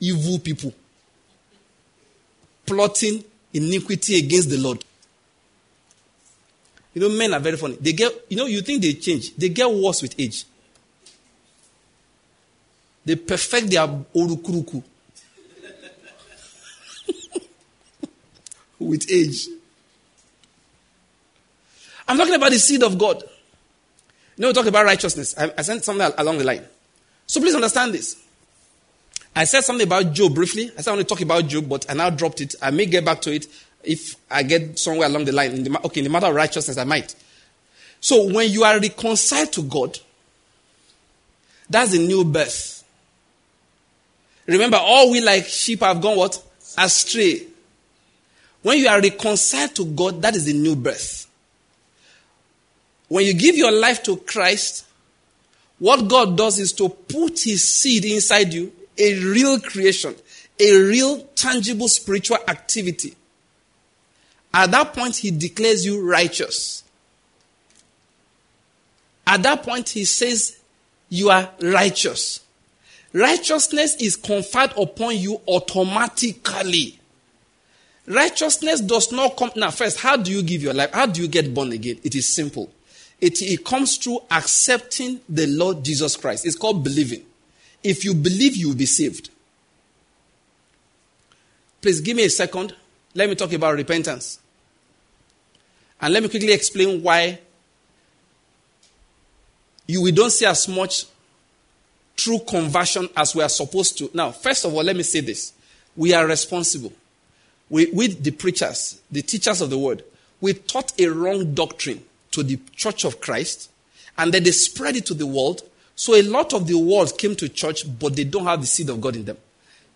Speaker 1: evil people plotting iniquity against the Lord. You know, men are very funny. They get, you know, you think they change. They get worse with age. They perfect their orukuruku with age. I'm talking about the seed of God. You know, we talk about righteousness. I, I sent something along the line. So please understand this. I said something about Job briefly. I said I want to talk about Job, but I now dropped it. I may get back to it if I get somewhere along the line. In the, okay, in the matter of righteousness, I might. So when you are reconciled to God, that's a new birth. Remember, all we like sheep have gone what? Astray. When you are reconciled to God, that is a new birth. When you give your life to Christ, what God does is to put his seed inside you, a real creation, a real tangible spiritual activity. At that point, he declares you righteous. At that point, he says you are righteous. Righteousness is conferred upon you automatically. Righteousness does not come. Now, first, how do you give your life? How do you get born again? It is simple. It, it comes through accepting the Lord Jesus Christ. It's called believing. If you believe, you will be saved. Please give me a second. Let me talk about repentance. And let me quickly explain why you we don't see as much true conversion as we are supposed to. Now, first of all, let me say this. We are responsible. We, with the preachers, the teachers of the word, we taught a wrong doctrine to the church of Christ, and then they spread it to the world. So a lot of the world came to church, but they don't have the seed of God in them.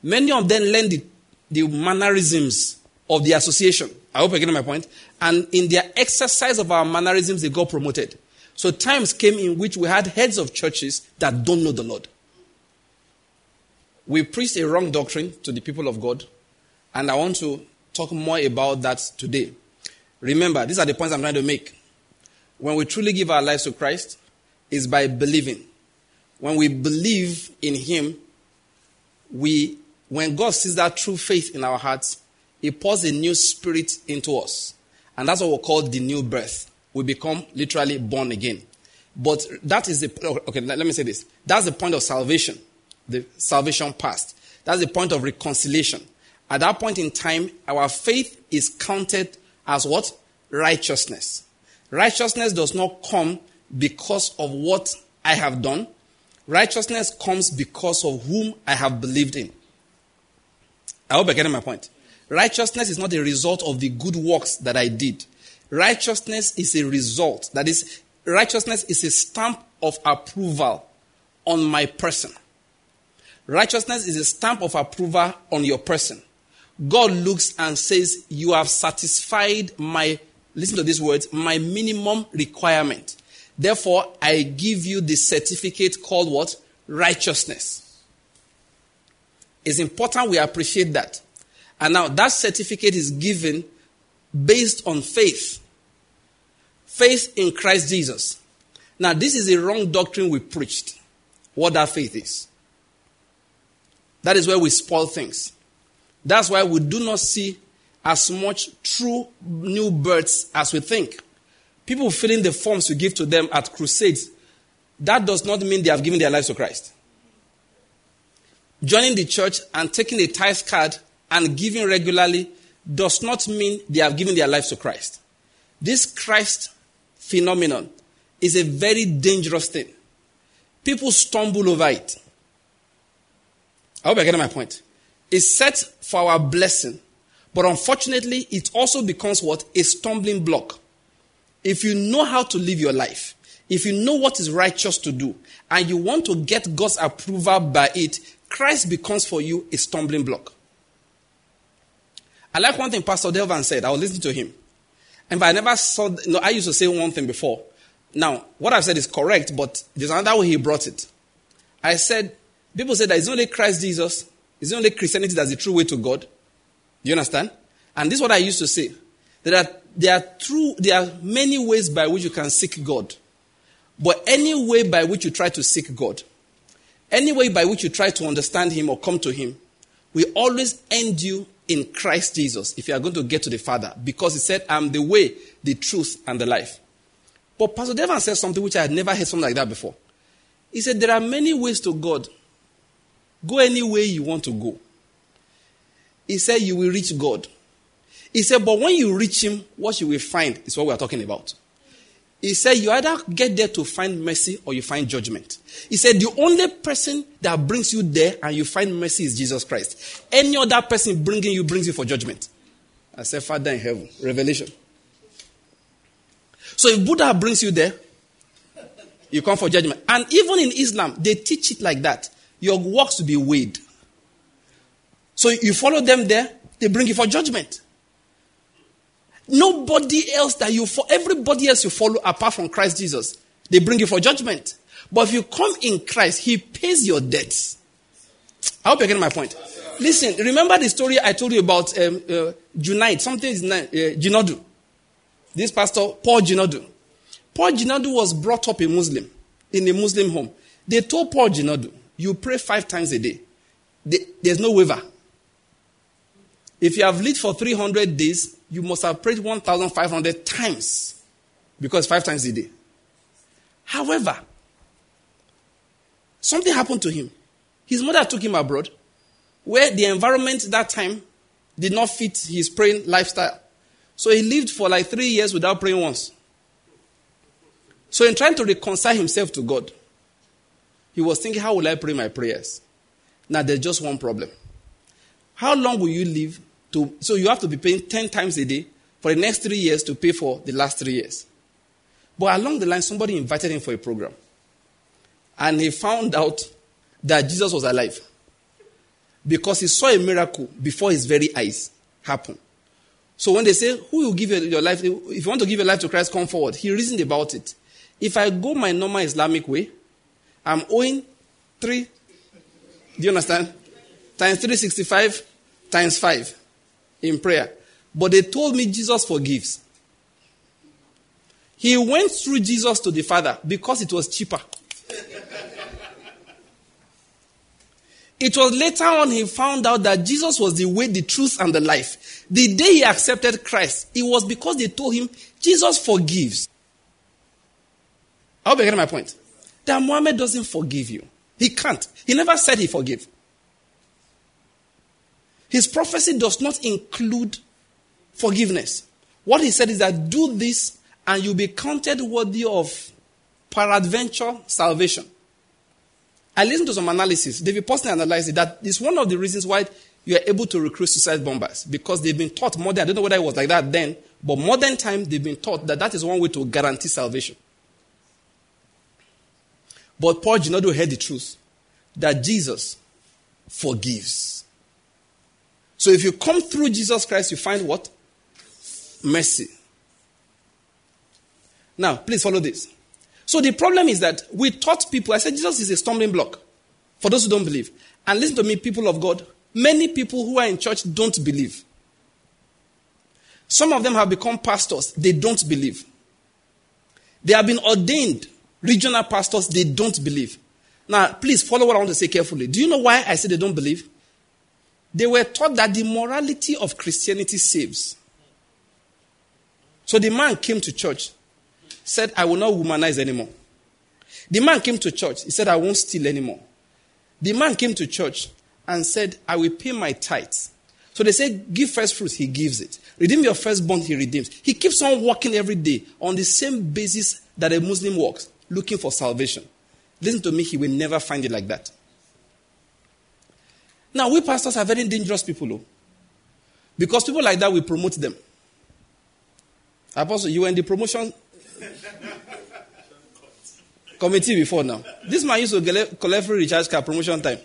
Speaker 1: Many of them learned the, the mannerisms of the association. I hope you're getting my point. And in their exercise of our mannerisms, they got promoted. So times came in which we had heads of churches that don't know the Lord. We preached a wrong doctrine to the people of God, and I want to talk more about that today. Remember, these are the points I'm trying to make when we truly give our lives to Christ is by believing. When we believe in Him, we, when God sees that true faith in our hearts, He pours a new spirit into us. And that's what we call the new birth. We become literally born again. But that is the, okay, let me say this. That's the point of salvation, the salvation past. That's the point of reconciliation. At that point in time, our faith is counted as what? Righteousness. Righteousness does not come because of what I have done. Righteousness comes because of whom I have believed in. I hope you're getting my point. Righteousness is not a result of the good works that I did. Righteousness is a result. That is, righteousness is a stamp of approval on my person. Righteousness is a stamp of approval on your person. God looks and says, You have satisfied my listen to these words, my minimum requirement. Therefore, I give you the certificate called what? Righteousness. It's important we appreciate that. And now that certificate is given based on faith. Faith in Christ Jesus. Now, this is a wrong doctrine we preached. What that faith is. That is where we spoil things. That's why we do not see as much true new births as we think. People filling the forms we give to them at crusades, that does not mean they have given their lives to Christ. Joining the church and taking a tithe card and giving regularly does not mean they have given their lives to Christ. This Christ phenomenon is a very dangerous thing. People stumble over it. I hope I get my point. It's set for our blessing, but unfortunately, it also becomes what? A stumbling block. If you know how to live your life, if you know what is righteous to do, and you want to get God's approval by it, Christ becomes for you a stumbling block. I like one thing Pastor Delvan said. I was listening to him. And I never saw, know, I used to say one thing before. Now, what I've said is correct, but there's another way he brought it. I said, people say that it's only Christ Jesus, it's only Christianity that's the true way to God. Do you understand? And this is what I used to say. There are, there are true, there are many ways by which you can seek God. But any way by which you try to seek God, any way by which you try to understand Him or come to Him, will always end you in Christ Jesus if you are going to get to the Father. Because He said, I'm the way, the truth, and the life. But Pastor Devon said something which I had never heard something like that before. He said, There are many ways to God. Go any way you want to go. He said, You will reach God. He said, But when you reach Him, what you will find is what we are talking about. He said, You either get there to find mercy or you find judgment. He said, The only person that brings you there and you find mercy is Jesus Christ. Any other person bringing you brings you for judgment. I said, Father in heaven. Revelation. So if Buddha brings you there, you come for judgment. And even in Islam, they teach it like that. Your works will be weighed. So you follow them there, they bring you for judgment. Nobody else that you follow, everybody else you follow apart from Christ Jesus, they bring you for judgment. But if you come in Christ, He pays your debts. I hope you're getting my point. Listen, remember the story I told you about um, uh, something is uh. This pastor, Paul Jinadu. Paul Jinadu was brought up a Muslim, in a Muslim home. They told Paul Jinadu, you pray five times a day. There's no waiver. If you have lived for 300 days, you must have prayed 1,500 times because five times a day. However, something happened to him. His mother took him abroad where the environment that time did not fit his praying lifestyle. So he lived for like three years without praying once. So, in trying to reconcile himself to God, he was thinking, How will I pray my prayers? Now, there's just one problem. How long will you live to? So, you have to be paying 10 times a day for the next three years to pay for the last three years. But along the line, somebody invited him for a program. And he found out that Jesus was alive because he saw a miracle before his very eyes happen. So when they say, Who will give your life? If you want to give your life to Christ, come forward. He reasoned about it. If I go my normal Islamic way, I'm owing three. Do you understand? Times 365 times 5 in prayer. But they told me Jesus forgives. He went through Jesus to the Father because it was cheaper. It was later on he found out that Jesus was the way, the truth, and the life. The day he accepted Christ, it was because they told him, Jesus forgives. I hope you get my point. That Muhammad doesn't forgive you. He can't. He never said he forgive. His prophecy does not include forgiveness. What he said is that do this and you'll be counted worthy of peradventure salvation. I listened to some analysis. David personally analyzed it that it's one of the reasons why you are able to recruit suicide bombers because they've been taught modern. I don't know whether it was like that then, but modern time they've been taught that that is one way to guarantee salvation. But Paul Jinadu heard the truth that Jesus forgives. So if you come through Jesus Christ, you find what? Mercy. Now, please follow this. So the problem is that we taught people, I said Jesus is a stumbling block for those who don't believe. And listen to me, people of God, many people who are in church don't believe. Some of them have become pastors, they don't believe. They have been ordained regional pastors, they don't believe. Now, please follow what I want to say carefully. Do you know why I say they don't believe? They were taught that the morality of Christianity saves. So the man came to church said, I will not womanize anymore. The man came to church. He said, I won't steal anymore. The man came to church and said, I will pay my tithes. So they say, give first fruits, he gives it. Redeem your firstborn, he redeems. He keeps on working every day on the same basis that a Muslim walks looking for salvation. Listen to me, he will never find it like that. Now, we pastors are very dangerous people, though. Because people like that, we promote them. Apostle, you were in the promotion committee before now. This man used to collect free recharge card promotion time.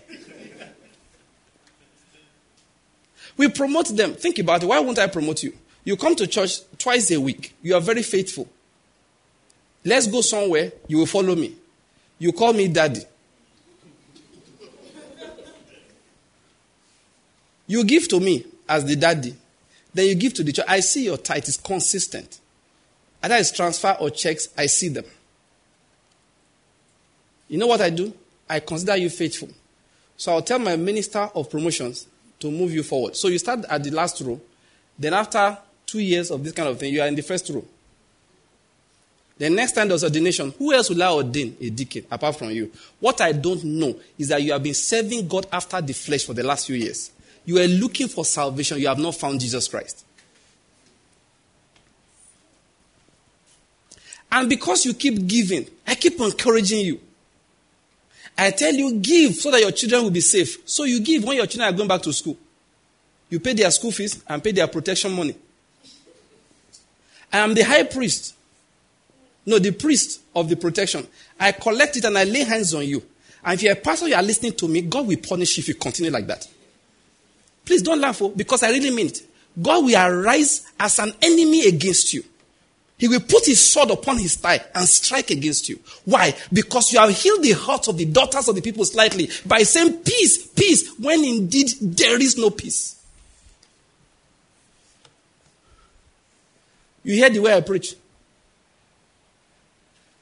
Speaker 1: We promote them. Think about it. Why won't I promote you? You come to church twice a week. You are very faithful. Let's go somewhere. You will follow me. You call me daddy. You give to me as the daddy. Then you give to the church. I see your tithe is consistent. Either it's transfer or checks, I see them. You know what I do? I consider you faithful. So I'll tell my minister of promotions to move you forward. So you start at the last row. Then after two years of this kind of thing, you are in the first row. The next time there's ordination, who else will I ordain a deacon apart from you? What I don't know is that you have been serving God after the flesh for the last few years. You are looking for salvation, you have not found Jesus Christ. And because you keep giving, I keep encouraging you. I tell you, give so that your children will be safe. So you give when your children are going back to school. You pay their school fees and pay their protection money. I am the high priest. No, the priest of the protection. I collect it and I lay hands on you. And if you're a pastor, you are listening to me, God will punish you if you continue like that. Please don't laugh, oh, because I really mean it. God will arise as an enemy against you. He will put his sword upon his thigh and strike against you. Why? Because you have healed the hearts of the daughters of the people slightly by saying peace, peace, when indeed there is no peace. You hear the way I preach.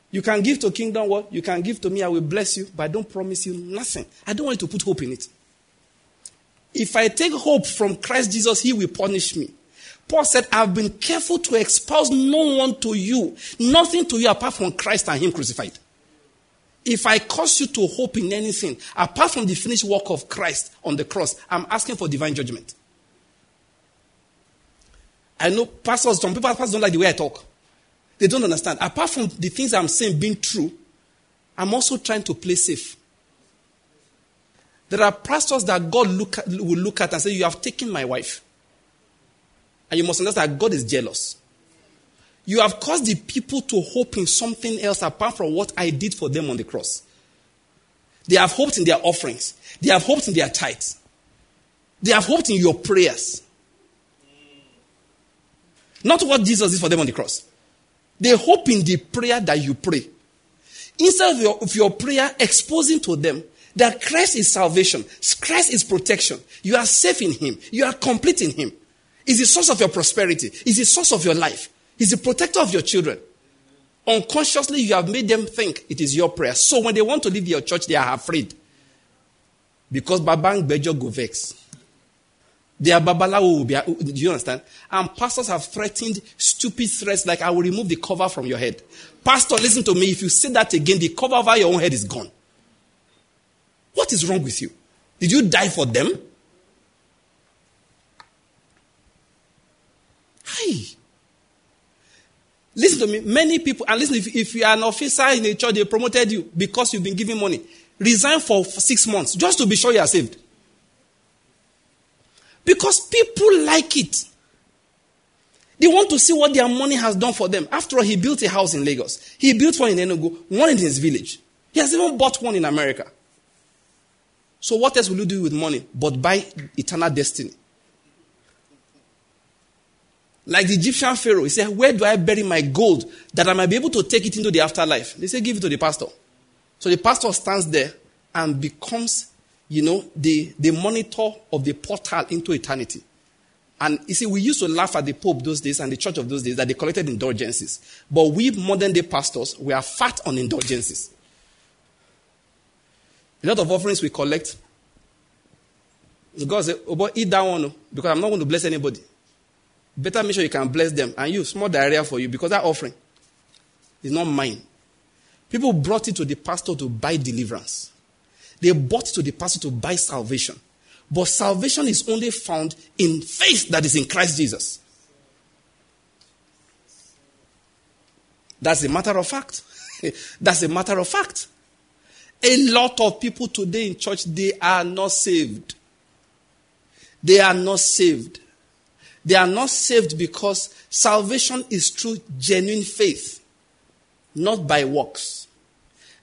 Speaker 1: You can give to kingdom what? You can give to me, I will bless you, but I don't promise you nothing. I don't want you to put hope in it. If I take hope from Christ Jesus, he will punish me. Paul said, I've been careful to expose no one to you, nothing to you apart from Christ and Him crucified. If I cause you to hope in anything apart from the finished work of Christ on the cross, I'm asking for divine judgment. I know pastors, some people pastors don't like the way I talk. They don't understand. Apart from the things I'm saying being true, I'm also trying to play safe. There are pastors that God look at, will look at and say, You have taken my wife. And you must understand that God is jealous. You have caused the people to hope in something else apart from what I did for them on the cross. They have hoped in their offerings, they have hoped in their tithes, they have hoped in your prayers. Not what Jesus did for them on the cross. They hope in the prayer that you pray. Instead of your, of your prayer exposing to them that Christ is salvation, Christ is protection, you are safe in Him, you are complete in Him. Is the source of your prosperity. Is the source of your life. He's the protector of your children. Unconsciously, you have made them think it is your prayer. So when they want to leave your church, they are afraid. Because Babang Bejo go vex. Their babalawo will be. Do you understand? And pastors have threatened stupid threats like, I will remove the cover from your head. Pastor, listen to me. If you say that again, the cover over your own head is gone. What is wrong with you? Did you die for them? Hi. Listen to me. Many people, and listen, if, if you are an officer in a church, they promoted you because you've been giving money. Resign for six months just to be sure you are saved. Because people like it. They want to see what their money has done for them. After all, he built a house in Lagos. He built one in Enugu, one in his village. He has even bought one in America. So what else will you do with money but buy eternal destiny? Like the Egyptian Pharaoh, he said, Where do I bury my gold that I might be able to take it into the afterlife? They say, Give it to the pastor. So the pastor stands there and becomes, you know, the, the monitor of the portal into eternity. And you see, we used to laugh at the Pope those days and the church of those days that they collected indulgences. But we modern day pastors, we are fat on indulgences. A lot of offerings we collect. God said, Oh, boy, eat that one oh, because I'm not going to bless anybody. Better make sure you can bless them. And you, small diarrhea for you because that offering is not mine. People brought it to the pastor to buy deliverance. They bought it to the pastor to buy salvation. But salvation is only found in faith that is in Christ Jesus. That's a matter of fact. That's a matter of fact. A lot of people today in church, they are not saved. They are not saved. They are not saved because salvation is through genuine faith, not by works.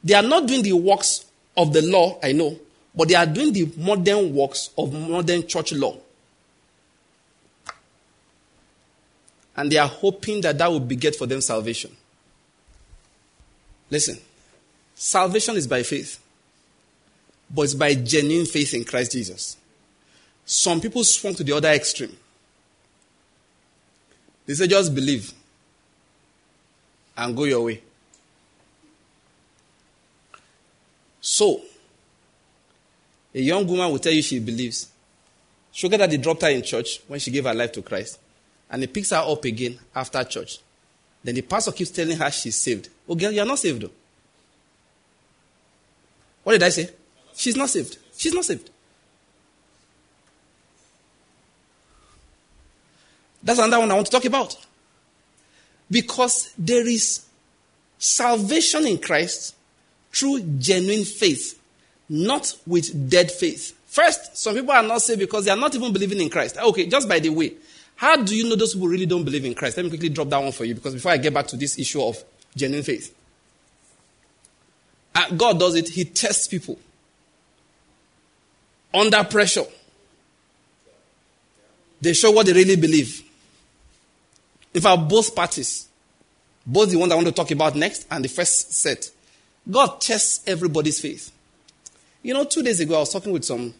Speaker 1: They are not doing the works of the law, I know, but they are doing the modern works of modern church law. And they are hoping that that will beget for them salvation. Listen, salvation is by faith, but it's by genuine faith in Christ Jesus. Some people swung to the other extreme. They say, just believe and go your way. So, a young woman will tell you she believes. Sugar daddy dropped her in church when she gave her life to Christ. And he picks her up again after church. Then the pastor keeps telling her she's saved. Oh, girl, you're not saved though. What did I say? She's not saved. She's not saved. That's another one I want to talk about. Because there is salvation in Christ through genuine faith, not with dead faith. First, some people are not saved because they are not even believing in Christ. Ah, okay, just by the way, how do you know those people really don't believe in Christ? Let me quickly drop that one for you because before I get back to this issue of genuine faith. Uh, God does it, He tests people under pressure. They show what they really believe. In fact, both parties, both the one I want to talk about next and the first set, God tests everybody's faith. You know, two days ago, I was talking with some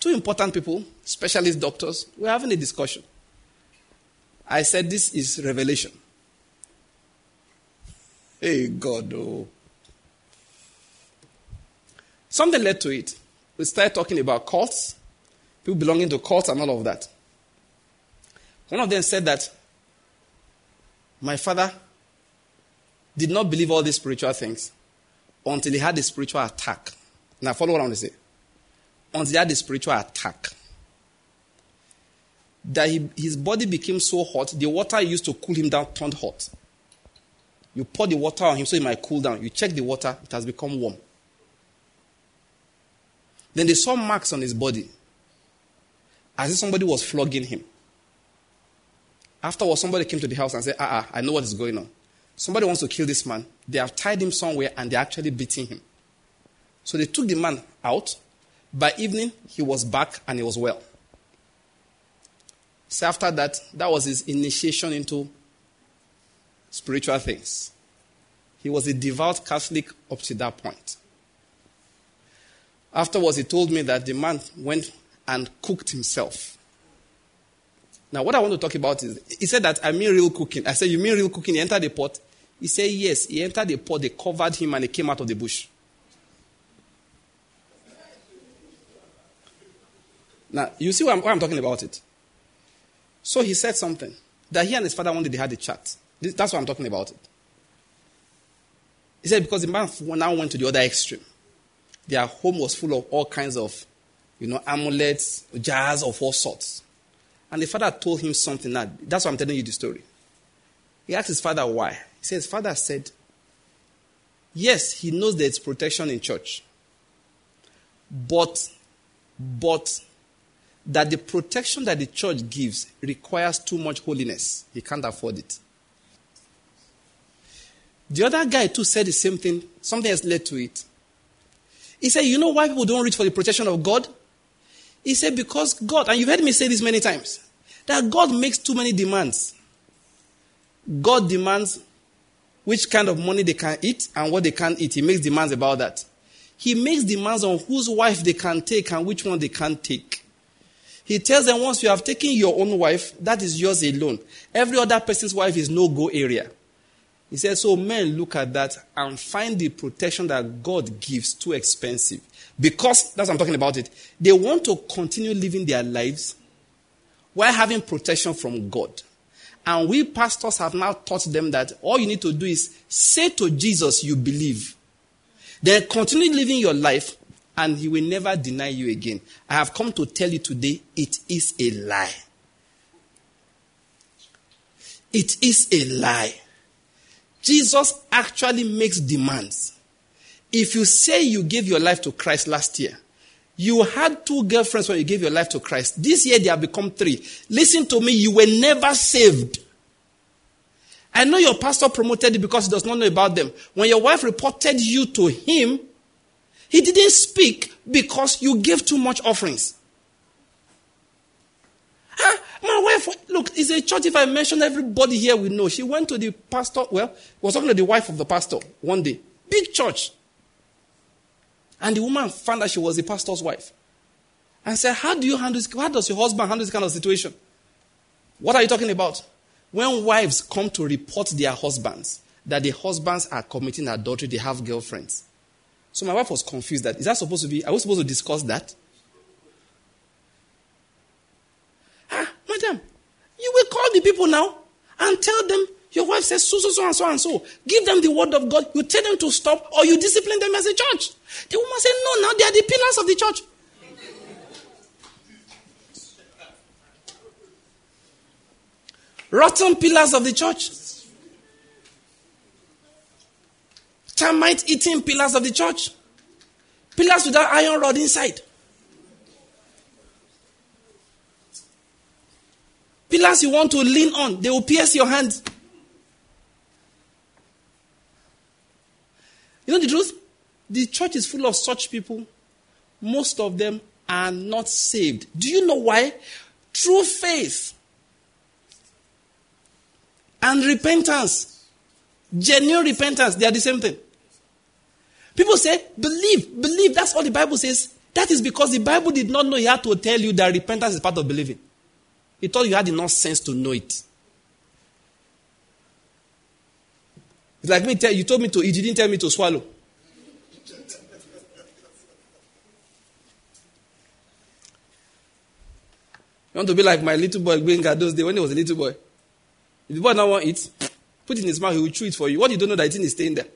Speaker 1: two important people, specialist doctors. We are having a discussion. I said, This is revelation. Hey, God, oh. Something led to it. We started talking about cults, people belonging to cults, and all of that. One of them said that my father did not believe all these spiritual things until he had a spiritual attack. Now, follow what I want to say. Until he had a spiritual attack. That he, his body became so hot, the water used to cool him down turned hot. You pour the water on him so he might cool down. You check the water, it has become warm. Then they saw marks on his body as if somebody was flogging him. Afterwards, somebody came to the house and said, Ah, ah, I know what is going on. Somebody wants to kill this man. They have tied him somewhere and they're actually beating him. So they took the man out. By evening, he was back and he was well. So after that, that was his initiation into spiritual things. He was a devout Catholic up to that point. Afterwards, he told me that the man went and cooked himself. Now, what I want to talk about is, he said that I mean real cooking. I said, You mean real cooking? He entered the pot. He said, Yes. He entered the pot, they covered him, and he came out of the bush. Now, you see why I'm, why I'm talking about it. So he said something that he and his father day they had a chat. That's why I'm talking about it. He said because the man now went to the other extreme. Their home was full of all kinds of, you know, amulets, jars of all sorts. And the father told him something. That, that's why I'm telling you the story. He asked his father why. He says, Father said, Yes, he knows there's protection in church. But, but, that the protection that the church gives requires too much holiness. He can't afford it. The other guy too said the same thing. Something has led to it. He said, You know why people don't reach for the protection of God? He said, Because God, and you've heard me say this many times, that God makes too many demands. God demands which kind of money they can eat and what they can't eat. He makes demands about that. He makes demands on whose wife they can take and which one they can't take. He tells them once you have taken your own wife, that is yours alone. Every other person's wife is no go area. He says, so men look at that and find the protection that God gives too expensive. Because, that's what I'm talking about it, they want to continue living their lives while having protection from God. And we pastors have now taught them that all you need to do is say to Jesus you believe. Then continue living your life and he will never deny you again. I have come to tell you today it is a lie. It is a lie. Jesus actually makes demands. If you say you gave your life to Christ last year, you had two girlfriends when you gave your life to Christ. This year they have become three. Listen to me, you were never saved. I know your pastor promoted you because he does not know about them. When your wife reported you to him, he didn't speak because you gave too much offerings. Huh? My wife, look, it's a church. If I mention everybody here, we know. She went to the pastor, well, was talking to the wife of the pastor one day. Big church. And the woman found that she was the pastor's wife. And said, How do you handle this? How does your husband handle this kind of situation? What are you talking about? When wives come to report their husbands that the husbands are committing adultery, they have girlfriends. So my wife was confused that is that supposed to be, are we supposed to discuss that? Madam, you will call the people now and tell them your wife says so, so, so, and so, and so. Give them the word of God. You tell them to stop or you discipline them as a church. The woman said, No, now they are the pillars of the church. Rotten pillars of the church. Termite eating pillars of the church. Pillars without iron rod inside. Pillars you want to lean on, they will pierce your hands. You know the truth? The church is full of such people. Most of them are not saved. Do you know why? True faith and repentance, genuine repentance, they are the same thing. People say, believe, believe. That's all the Bible says. That is because the Bible did not know he had to tell you that repentance is part of believing. He thought you had enough sense to know it. It's like me, tell, you told me to eat, you didn't tell me to swallow. You want to be like my little boy Gbenga those days when he was a little boy. If the boy now want eat, put it in his mouth, he will chew it for you. What you don't know that thing is staying there.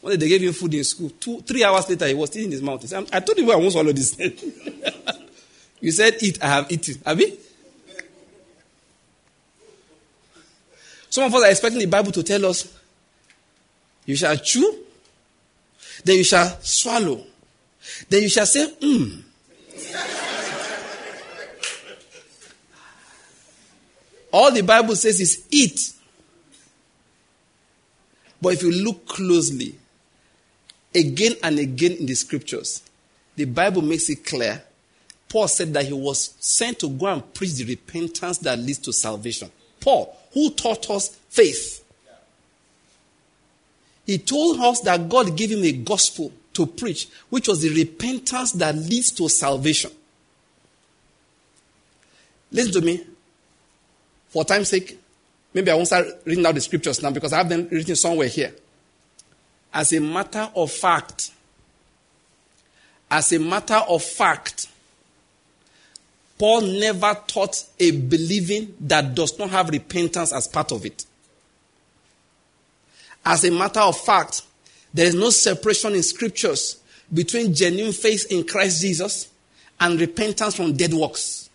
Speaker 1: One day they gave him food in school. Two, three hours later, he was still in his mouth. Said, I told you I won't swallow this. you said eat, I have eaten. Have you? Some of us are expecting the Bible to tell us you shall chew, then you shall swallow, then you shall say, hmm. All the Bible says is eat. But if you look closely, again and again in the scriptures, the Bible makes it clear. Paul said that he was sent to go and preach the repentance that leads to salvation. Paul, who taught us faith. He told us that God gave him a gospel to preach, which was the repentance that leads to salvation. Listen to me. For time's sake, maybe I won't start reading out the scriptures now because I have them written somewhere here. As a matter of fact, as a matter of fact, Paul never taught a believing that does not have repentance as part of it. As a matter of fact, there is no separation in scriptures between genuine faith in Christ Jesus and repentance from dead works.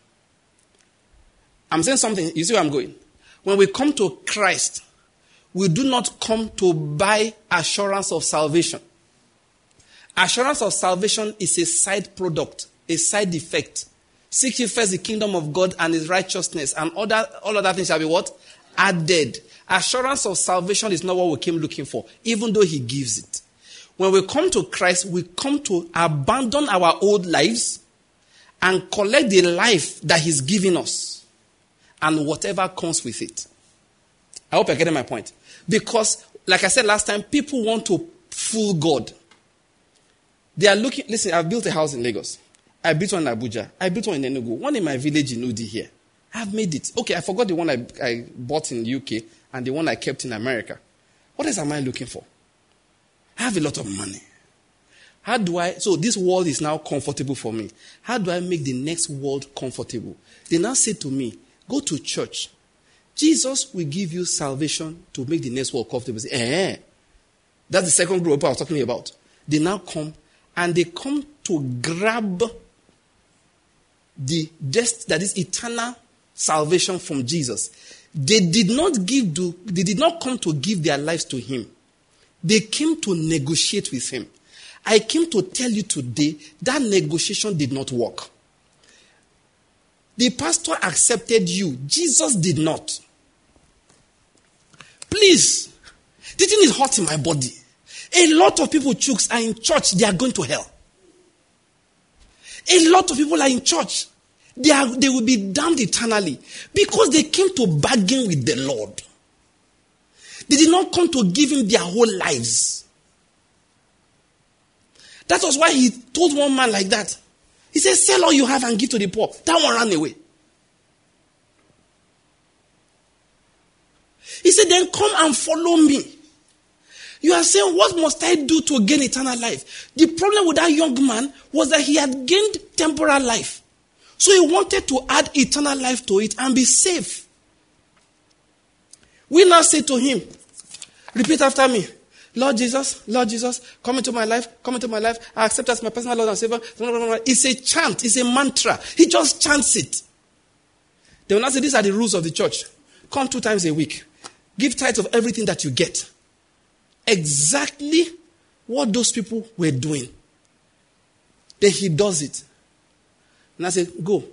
Speaker 1: I'm saying something, you see where I'm going? When we come to Christ, we do not come to buy assurance of salvation. Assurance of salvation is a side product, a side effect. Seek ye first the kingdom of God and his righteousness, and other, all other things shall be what? Added. Assurance of salvation is not what we came looking for, even though He gives it. When we come to Christ, we come to abandon our old lives and collect the life that He's given us and whatever comes with it. I hope you're getting my point. Because, like I said last time, people want to fool God. They are looking, listen, I've built a house in Lagos. I built one in Abuja. I built one in Enugu. One in my village in Udi here. I've made it. Okay, I forgot the one I, I bought in UK and the one I kept in America. What else am I looking for? I have a lot of money. How do I, so this world is now comfortable for me. How do I make the next world comfortable? They now say to me, go to church. Jesus will give you salvation to make the next world comfortable. Say, eh. That's the second group I was talking about. They now come and they come to grab the dest that is eternal salvation from Jesus, they did not give to, they did not come to give their lives to him. They came to negotiate with him. I came to tell you today that negotiation did not work. The pastor accepted you, Jesus did not. Please, the thing is hot in my body. A lot of people, chooks, are in church, they are going to hell. A lot of people are in church. They, are, they will be damned eternally because they came to bargain with the Lord. They did not come to give him their whole lives. That was why he told one man like that. He said, Sell all you have and give to the poor. That one ran away. He said, Then come and follow me. You are saying, What must I do to gain eternal life? The problem with that young man was that he had gained temporal life. So he wanted to add eternal life to it and be safe. We now say to him, Repeat after me. Lord Jesus, Lord Jesus, come into my life, come into my life. I accept as my personal Lord and Savior. It's a chant, it's a mantra. He just chants it. They will not say, These are the rules of the church. Come two times a week. Give tithes of everything that you get. Exactly what those people were doing. Then he does it. And I say, Go,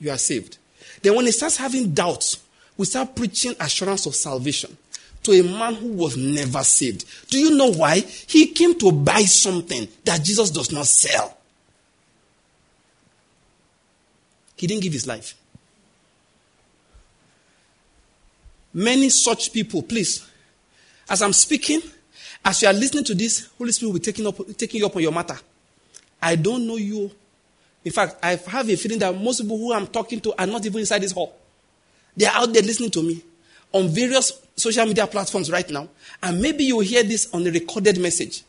Speaker 1: you are saved. Then when he starts having doubts, we start preaching assurance of salvation to a man who was never saved. Do you know why? He came to buy something that Jesus does not sell. He didn't give his life. Many such people, please, as I'm speaking, as you are listening to this, Holy Spirit will be taking, up, taking you up on your matter. I don't know you. In fact, I have a feeling that most people who I'm talking to are not even inside this hall. They are out there listening to me on various social media platforms right now. And maybe you will hear this on a recorded message.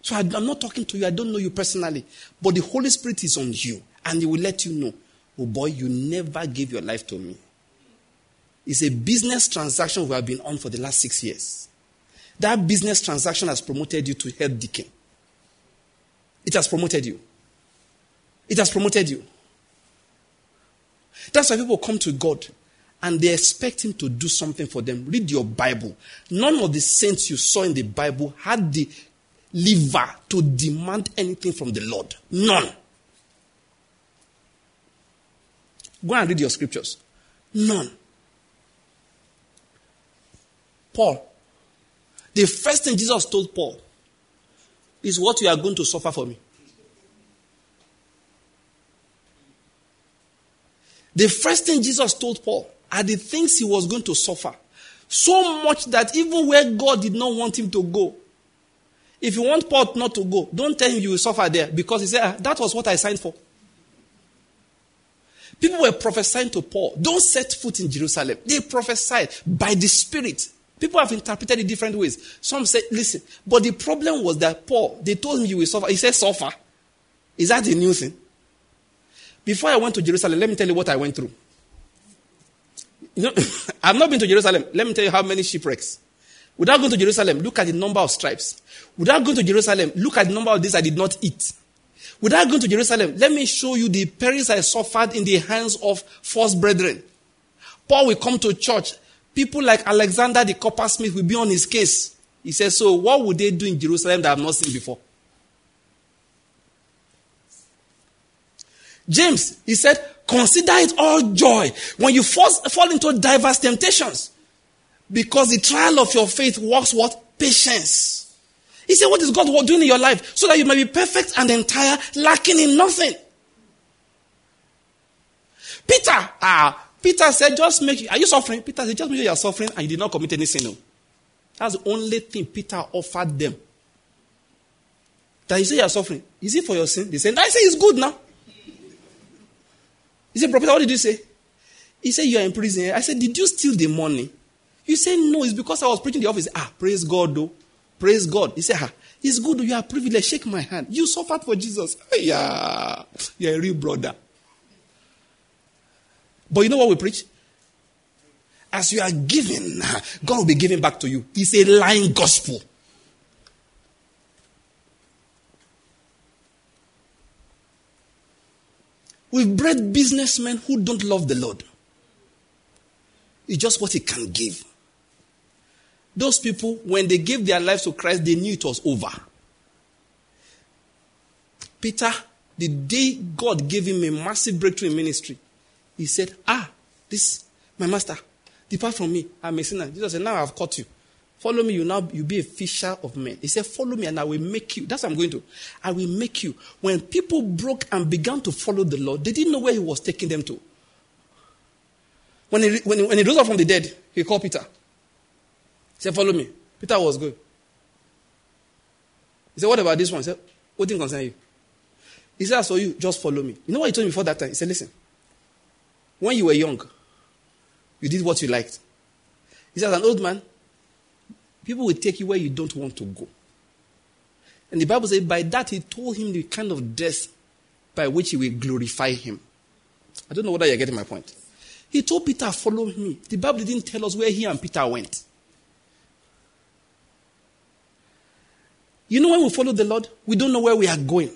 Speaker 1: So I, I'm not talking to you. I don't know you personally. But the Holy Spirit is on you. And He will let you know, oh boy, you never gave your life to me. It's a business transaction we have been on for the last six years. That business transaction has promoted you to head deacon. It has promoted you. It has promoted you. That's why people come to God and they expect Him to do something for them. Read your Bible. None of the saints you saw in the Bible had the liver to demand anything from the Lord. None. Go and read your scriptures. None. Paul. The first thing Jesus told Paul is what you are going to suffer for me. The first thing Jesus told Paul are the things he was going to suffer. So much that even where God did not want him to go, if you want Paul not to go, don't tell him you will suffer there because he said, ah, That was what I signed for. People were prophesying to Paul, Don't set foot in Jerusalem. They prophesied by the Spirit. People have interpreted it different ways. Some said, listen, but the problem was that Paul, they told him you will suffer. He said, suffer. Is that the new thing? Before I went to Jerusalem, let me tell you what I went through. You know, I've not been to Jerusalem. Let me tell you how many shipwrecks. Without going to Jerusalem, look at the number of stripes. Without going to Jerusalem, look at the number of days I did not eat. Without going to Jerusalem, let me show you the perils I suffered in the hands of false brethren. Paul will come to church people like Alexander the coppersmith will be on his case. He says, So, what would they do in Jerusalem that I've not seen before? James, he said, Consider it all joy when you fall, fall into diverse temptations. Because the trial of your faith works what? Patience. He said, What is God doing in your life? So that you may be perfect and entire, lacking in nothing. Peter, ah, Peter said, just make, are you suffering? Peter said, just make sure you are suffering and you did not commit any sin. No. That's the only thing Peter offered them. That you say you are suffering. Is it for your sin? They said, I say it's good now. He said, Prophet, what did you say? He said, You are in prison. I said, Did you steal the money? You said, No, it's because I was preaching the office. Ah, praise God, though. Praise God. He said, Ah, it's good. You are privileged. Shake my hand. You suffered for Jesus. Yeah. You're a real brother. But you know what we preach? As you are giving, God will be giving back to you. It's a lying gospel. We've bred businessmen who don't love the Lord. It's just what he can give. Those people, when they gave their lives to Christ, they knew it was over. Peter, the day God gave him a massive breakthrough in ministry, he said, Ah, this, my master, depart from me. I'm a sinner. Jesus said, Now I've caught you. Follow me, you now you be a fisher of men. He said, Follow me, and I will make you. That's what I'm going to. I will make you. When people broke and began to follow the Lord, they didn't know where he was taking them to. When he, when he, when he rose up from the dead, he called Peter. He said, Follow me. Peter was good. He said, What about this one? He said, What didn't concern you? He said, So you just follow me. You know what he told me before that time? He said, Listen, when you were young, you did what you liked. He said, As an old man, people will take you where you don't want to go. And the Bible says, by that he told him the kind of death by which he will glorify him. I don't know whether you're getting my point. He told Peter, Follow me. The Bible didn't tell us where he and Peter went. You know, when we follow the Lord, we don't know where we are going.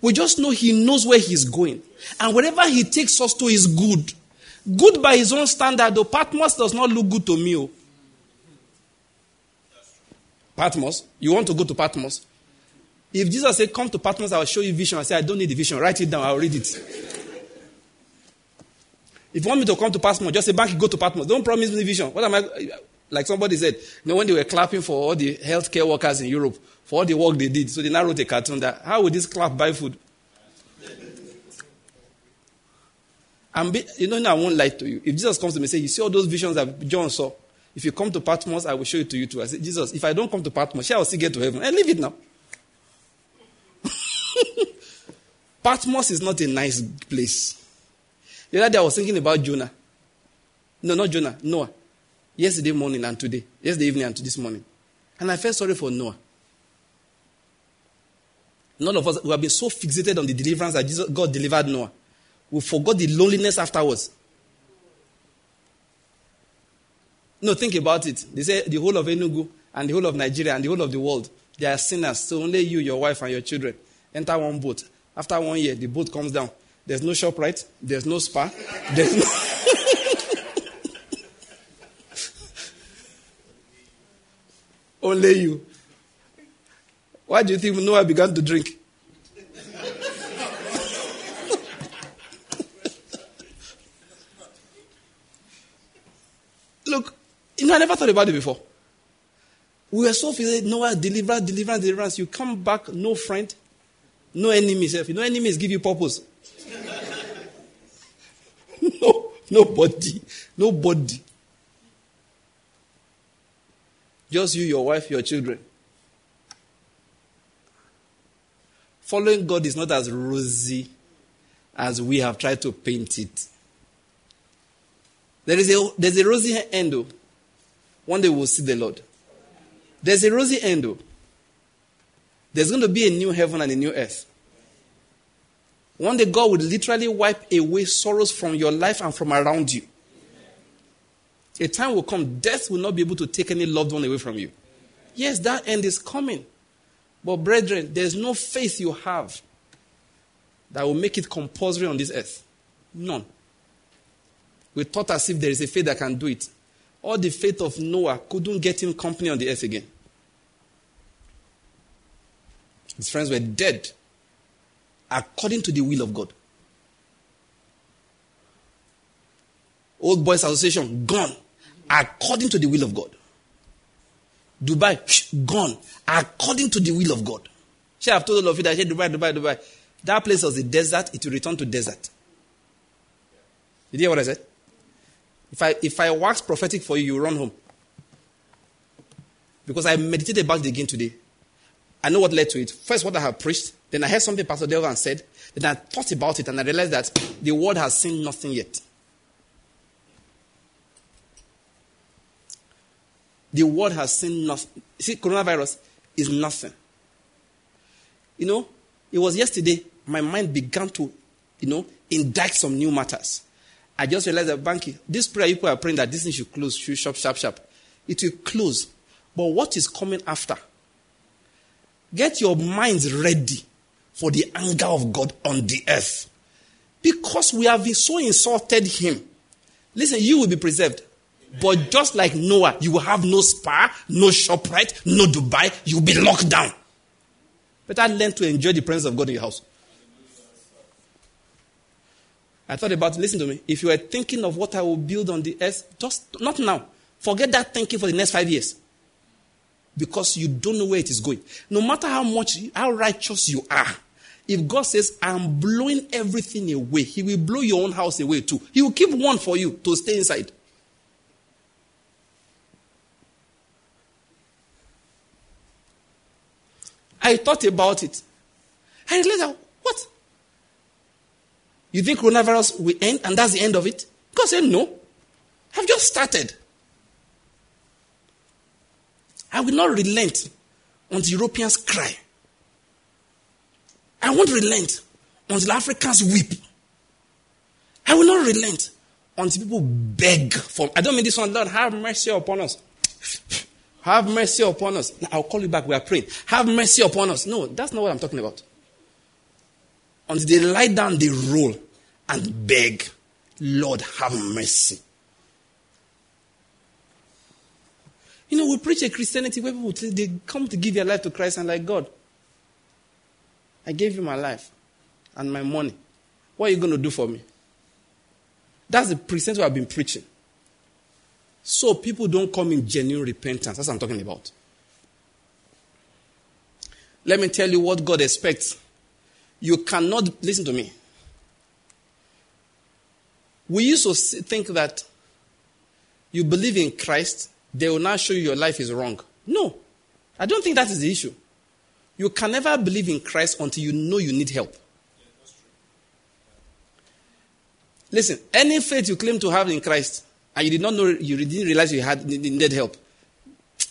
Speaker 1: We just know He knows where He's going. And wherever He takes us to is good. Good by His own standard, though Patmos does not look good to me. Oh. Patmos? You want to go to Patmos? If Jesus said, Come to Patmos, I will show you vision, I say, I don't need the vision. Write it down, I'll read it. If you want me to come to Patmos, just say, Bank, go to Patmos. Don't promise me the vision. What am I? Like somebody said, you know, when they were clapping for all the healthcare workers in Europe, for all the work they did, so they now wrote a cartoon that, how would this clap buy food? And be, you know, I won't lie to you. If Jesus comes to me and says, You see all those visions that John saw, if you come to Patmos, I will show it to you too. I say, Jesus, if I don't come to Patmos, shall I still get to heaven? And leave it now. Patmos is not a nice place. The other day I was thinking about Jonah. No, not Jonah, Noah. Yesterday morning and today. Yesterday evening and this morning. And I felt sorry for Noah. None of us, we have been so fixated on the deliverance that Jesus, God delivered Noah. We forgot the loneliness afterwards. No, think about it. They say the whole of Enugu and the whole of Nigeria and the whole of the world, they are sinners. So only you, your wife, and your children enter one boat. After one year, the boat comes down. There's no ShopRite. There's no spa. There's no. only you. Why do you think Noah began to drink? Look, you know, I never thought about it before. We were so fixated, Noah, deliverance, deliverance, deliverance. You come back, no friend, no enemies. If No enemies give you purpose. no, nobody. Nobody. Just you, your wife, your children. Following God is not as rosy as we have tried to paint it. There is a, there's a rosy end. Though. One day we'll see the Lord. There's a rosy end. Though. There's going to be a new heaven and a new earth. One day God will literally wipe away sorrows from your life and from around you. A time will come, death will not be able to take any loved one away from you. Yes, that end is coming. But, brethren, there's no faith you have that will make it compulsory on this earth. None. We thought as if there is a faith that can do it. All the faith of Noah couldn't get him company on the earth again. His friends were dead according to the will of God. Old Boys Association, gone according to the will of God. Dubai, gone according to the will of God. See, I've told all of you that Dubai, Dubai, Dubai. That place was a desert, it will return to desert. You hear what I said? If I if I wax prophetic for you, you run home. Because I meditated about it again today. I know what led to it. First, what I have preached. Then I heard something Pastor Delvan said. Then I thought about it and I realized that the world has seen nothing yet. The world has seen nothing. See, coronavirus is nothing. You know, it was yesterday my mind began to, you know, indict some new matters. I just realized that, Banky, this prayer people are praying that this thing should close, should shop, sharp, sharp. It will close. But what is coming after? Get your minds ready for the anger of God on the earth. Because we have been so insulted him. Listen, you will be preserved. But just like Noah, you will have no spa, no ShopRite, no Dubai. You'll be locked down. Better learn to enjoy the presence of God in your house. I thought about Listen to me. If you are thinking of what I will build on the earth, just not now. Forget that thinking for the next five years. Because you don't know where it is going. No matter how much, how righteous you are, if God says, I'm blowing everything away, He will blow your own house away too. He will keep one for you to stay inside. I thought about it. I realized, what? You think coronavirus will end and that's the end of it? God said, no. I've just started. I will not relent until Europeans cry. I won't relent until Africans weep. I will not relent until people beg for. I don't mean this one, Lord, have mercy upon us. Have mercy upon us. I'll call you back. We are praying. Have mercy upon us. No, that's not what I'm talking about. Until they lie down, they roll and beg, Lord, have mercy. You know, we preach a Christianity where people they come to give their life to Christ and like God. I gave you my life and my money. What are you going to do for me? That's the Christianity I've been preaching. So people don't come in genuine repentance. That's what I'm talking about. Let me tell you what God expects. You cannot, listen to me. We used to think that you believe in Christ, they will now show you your life is wrong. No, I don't think that is the issue. You can never believe in Christ until you know you need help. Listen, any faith you claim to have in Christ, and you did not know, you didn't realize you had needed help. It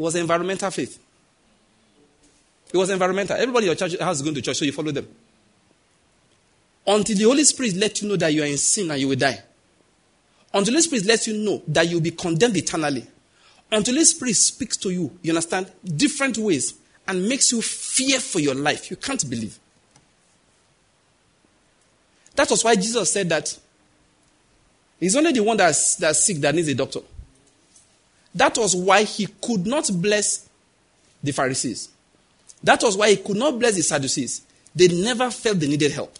Speaker 1: was environmental faith. It was environmental. Everybody in your church has going to church, so you follow them. Until the Holy Spirit lets you know that you are in sin and you will die. Until the Holy Spirit lets you know that you will be condemned eternally. Until the Holy Spirit speaks to you, you understand, different ways and makes you fear for your life. You can't believe. That was why Jesus said that He's only the one that's, that's sick that needs a doctor. That was why he could not bless the Pharisees. That was why he could not bless the Sadducees. They never felt they needed help.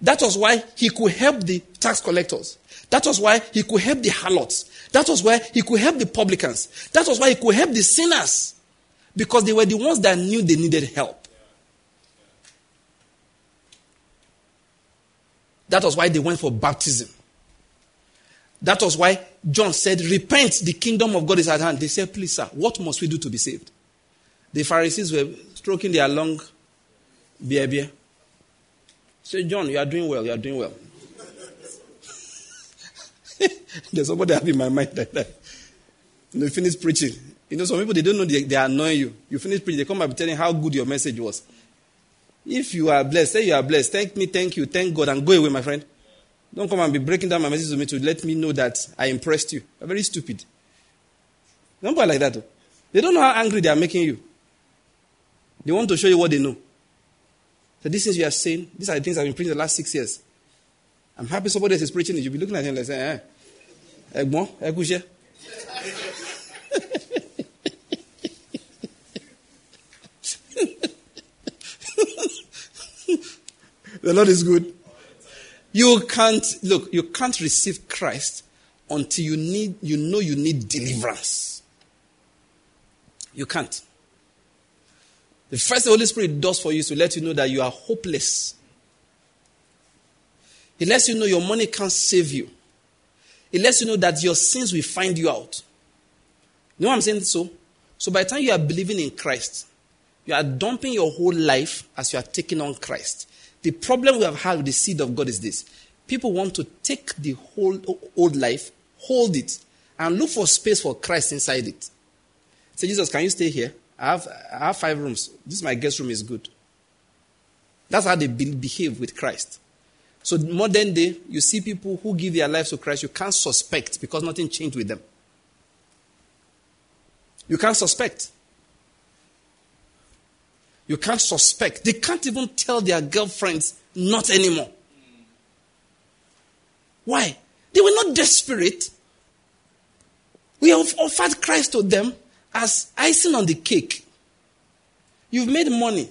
Speaker 1: That was why he could help the tax collectors. That was why he could help the harlots. That was why he could help the publicans. That was why he could help the sinners. Because they were the ones that knew they needed help. That was why they went for baptism. That was why John said, Repent, the kingdom of God is at hand. They said, Please, sir, what must we do to be saved? The Pharisees were stroking their long beer beer. Say, John, you are doing well, you are doing well. There's somebody having my mind like that. You, you finish preaching. You know, some people they don't know they, they annoy you. You finish preaching, they come up telling how good your message was. If you are blessed, say you are blessed. Thank me, thank you, thank God, and go away, my friend. Don't come and be breaking down my message to me to let me know that I impressed you. You're very stupid. Don't like that. Though. They don't know how angry they are making you. They want to show you what they know. So these things you are saying, these are the things I've been preaching the last six years. I'm happy somebody else is preaching it. You'll be looking at him like saying, eh, the Lord is good. You can't look, you can't receive Christ until you need you know you need deliverance. You can't. The first the Holy Spirit does for you is to let you know that you are hopeless. He lets you know your money can't save you. He lets you know that your sins will find you out. You know what I'm saying? So, so by the time you are believing in Christ, you are dumping your whole life as you are taking on Christ. The problem we have had with the seed of God is this people want to take the whole old life, hold it, and look for space for Christ inside it. Say, Jesus, can you stay here? I have, I have five rooms. This my guest room is good. That's how they be- behave with Christ. So modern day, you see people who give their lives to Christ, you can't suspect because nothing changed with them. You can't suspect. You can't suspect. They can't even tell their girlfriends not anymore. Why? They were not desperate. We have offered Christ to them as icing on the cake. You've made money.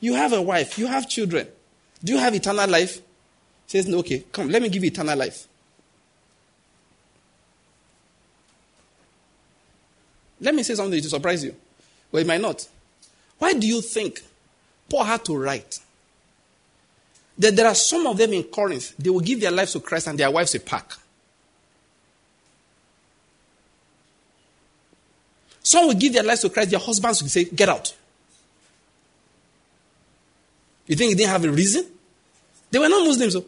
Speaker 1: You have a wife. You have children. Do you have eternal life? Says, no, okay, come, let me give you eternal life. Let me say something to surprise you. Well, it might not. Why do you think Paul had to write that there are some of them in Corinth, they will give their lives to Christ and their wives a pack? Some will give their lives to Christ, their husbands will say, Get out. You think he didn't have a reason? They were not Muslims. So.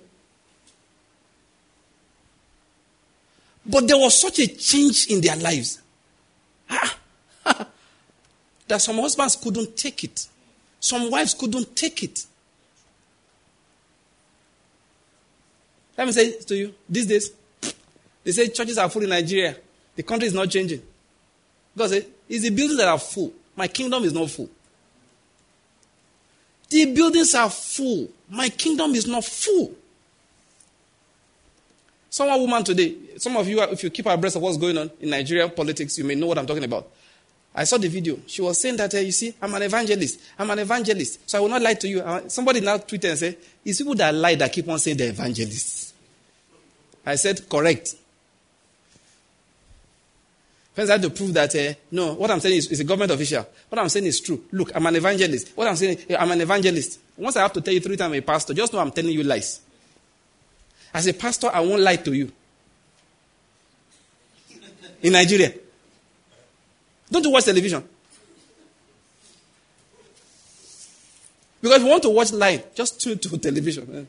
Speaker 1: But there was such a change in their lives ah, that some husbands couldn't take it, some wives couldn't take it. Let me say to you, these days, they say churches are full in Nigeria. The country is not changing. God said, It's the buildings that are full. My kingdom is not full. The buildings are full. My kingdom is not full. Some woman today, some of you, if you keep abreast of what's going on in Nigerian politics, you may know what I'm talking about. I saw the video. She was saying that, uh, you see, I'm an evangelist. I'm an evangelist. So I will not lie to you. Uh, somebody now tweeted and said, it's people that lie that keep on saying they're evangelists. I said, correct. Friends, I had to prove that, uh, no, what I'm saying is, is a government official. What I'm saying is true. Look, I'm an evangelist. What I'm saying, I'm an evangelist. Once I have to tell you three times I'm a pastor, just know I'm telling you lies. As a pastor, I won't lie to you. In Nigeria. Don't you watch television? Because if you want to watch live, just tune to television. Eh?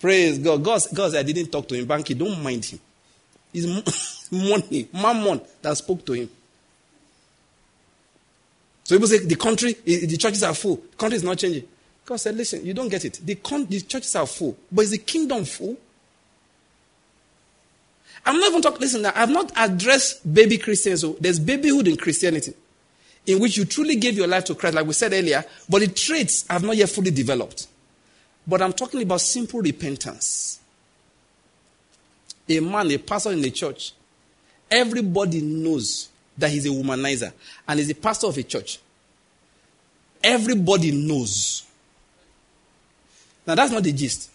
Speaker 1: Praise God. God, God I didn't talk to him. Banky, don't mind him. It's money, mammon that spoke to him. So people say the country, the churches are full. The country is not changing. God said, listen, you don't get it. The, con- the churches are full, but is the kingdom full? I'm not even talking, listen, I've not addressed baby Christians. So there's babyhood in Christianity, in which you truly gave your life to Christ, like we said earlier, but the traits have not yet fully developed. But I'm talking about simple repentance a man, a pastor in the church, everybody knows that he's a womanizer and he's a pastor of a church. Everybody knows. Now, that's not the gist.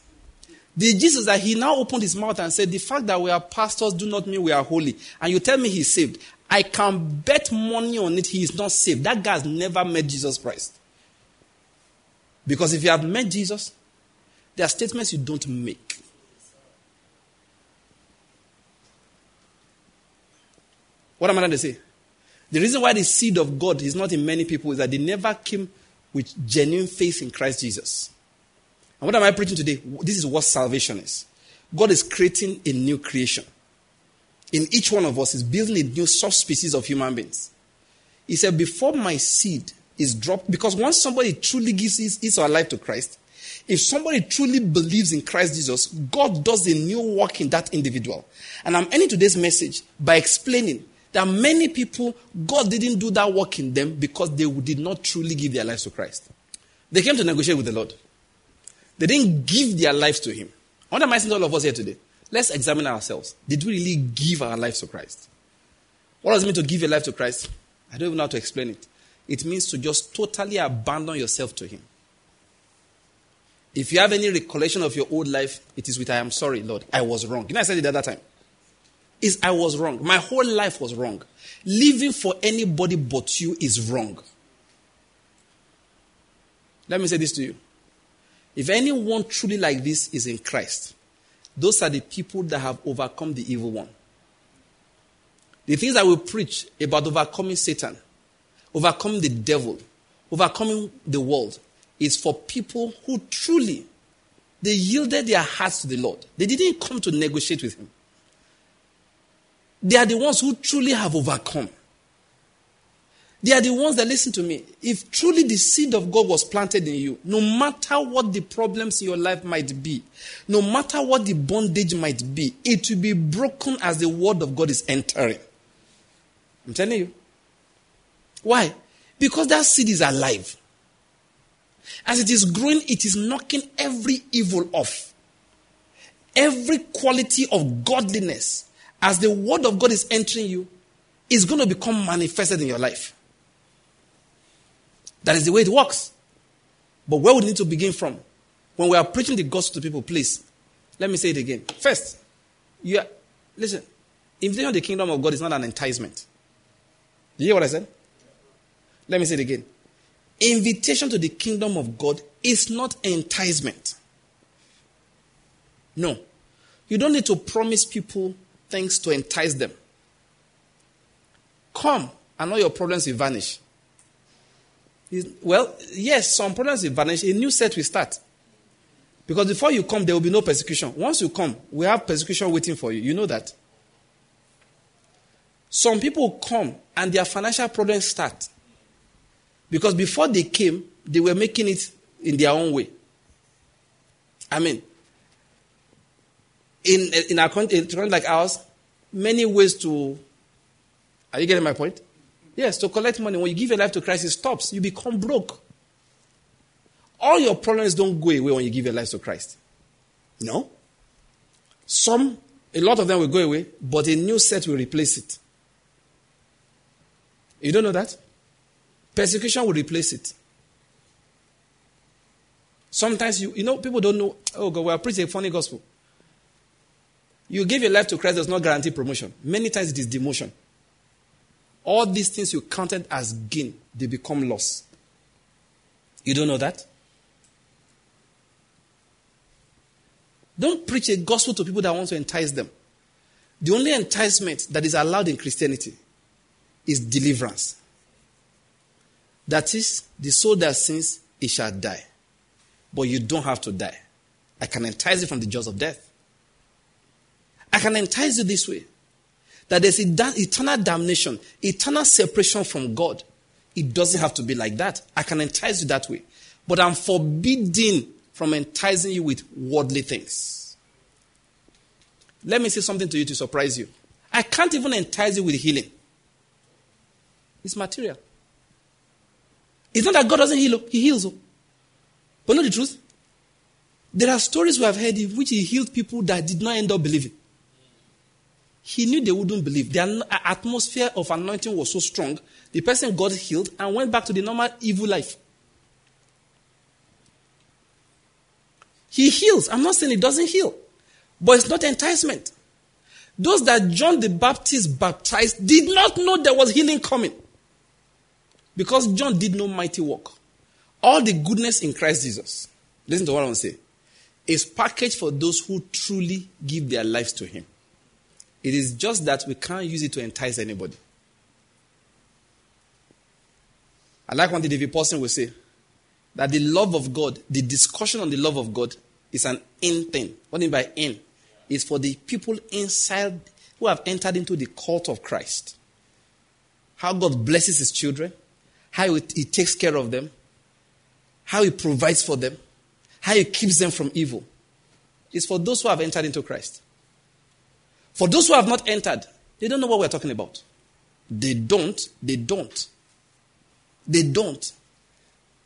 Speaker 1: The is that he now opened his mouth and said, The fact that we are pastors do not mean we are holy. And you tell me he's saved. I can bet money on it he is not saved. That guy has never met Jesus Christ. Because if you have met Jesus, there are statements you don't make. What am I trying to say? The reason why the seed of God is not in many people is that they never came with genuine faith in Christ Jesus. And what am I preaching today? This is what salvation is. God is creating a new creation. In each one of us, is building a new subspecies of human beings. He said, Before my seed is dropped, because once somebody truly gives his, his or life to Christ, if somebody truly believes in Christ Jesus, God does a new work in that individual. And I'm ending today's message by explaining that many people, God didn't do that work in them because they did not truly give their lives to Christ. They came to negotiate with the Lord. They didn't give their lives to Him. What am I saying to all of us here today? Let's examine ourselves. Did we really give our lives to Christ? What does it mean to give your life to Christ? I don't even know how to explain it. It means to just totally abandon yourself to Him. If you have any recollection of your old life, it is with I am sorry, Lord. I was wrong. You know, I said it at that time is I was wrong. My whole life was wrong. Living for anybody but you is wrong. Let me say this to you. If anyone truly like this is in Christ, those are the people that have overcome the evil one. The things that we preach about overcoming Satan, overcoming the devil, overcoming the world is for people who truly they yielded their hearts to the Lord. They didn't come to negotiate with him. They are the ones who truly have overcome. They are the ones that listen to me. If truly the seed of God was planted in you, no matter what the problems in your life might be, no matter what the bondage might be, it will be broken as the word of God is entering. I'm telling you. Why? Because that seed is alive. As it is growing, it is knocking every evil off. Every quality of godliness as the word of God is entering you, is going to become manifested in your life. That is the way it works. But where would we need to begin from? When we are preaching the gospel to people, please, let me say it again. First, you are, listen, invitation to the kingdom of God is not an enticement. Do you hear what I said? Let me say it again. Invitation to the kingdom of God is not enticement. No. You don't need to promise people things to entice them. Come, and all your problems will vanish. Well, yes, some problems will vanish. A new set will start. Because before you come, there will be no persecution. Once you come, we have persecution waiting for you. You know that. Some people come and their financial problems start. Because before they came, they were making it in their own way. I mean, in, in a country, like ours, many ways to. Are you getting my point? Yes, to collect money. When you give your life to Christ, it stops. You become broke. All your problems don't go away when you give your life to Christ. No. Some, a lot of them will go away, but a new set will replace it. You don't know that? Persecution will replace it. Sometimes you, you know, people don't know, oh God, we are preaching a funny gospel. You give your life to Christ does not guarantee promotion. Many times it is demotion. All these things you counted as gain, they become loss. You don't know that? Don't preach a gospel to people that want to entice them. The only enticement that is allowed in Christianity is deliverance. That is, the soul that sins, it shall die. But you don't have to die. I can entice you from the jaws of death. I can entice you this way that there's eternal damnation, eternal separation from God. It doesn't have to be like that. I can entice you that way. But I'm forbidden from enticing you with worldly things. Let me say something to you to surprise you. I can't even entice you with healing. It's material. It's not that God doesn't heal, He heals. But know the truth? There are stories we have heard in which He healed people that did not end up believing. He knew they wouldn't believe. The atmosphere of anointing was so strong, the person got healed and went back to the normal evil life. He heals. I'm not saying he doesn't heal, but it's not enticement. Those that John the Baptist baptized did not know there was healing coming. Because John did no mighty work. All the goodness in Christ Jesus, listen to what I want to say, is packaged for those who truly give their lives to Him. It is just that we can't use it to entice anybody. I like one David Pawson will say that the love of God, the discussion on the love of God, is an in thing. What do you mean by in? Is for the people inside who have entered into the cult of Christ. How God blesses his children, how he takes care of them, how he provides for them, how he keeps them from evil. It's for those who have entered into Christ. For those who have not entered, they don't know what we're talking about. They don't, they don't. They don't.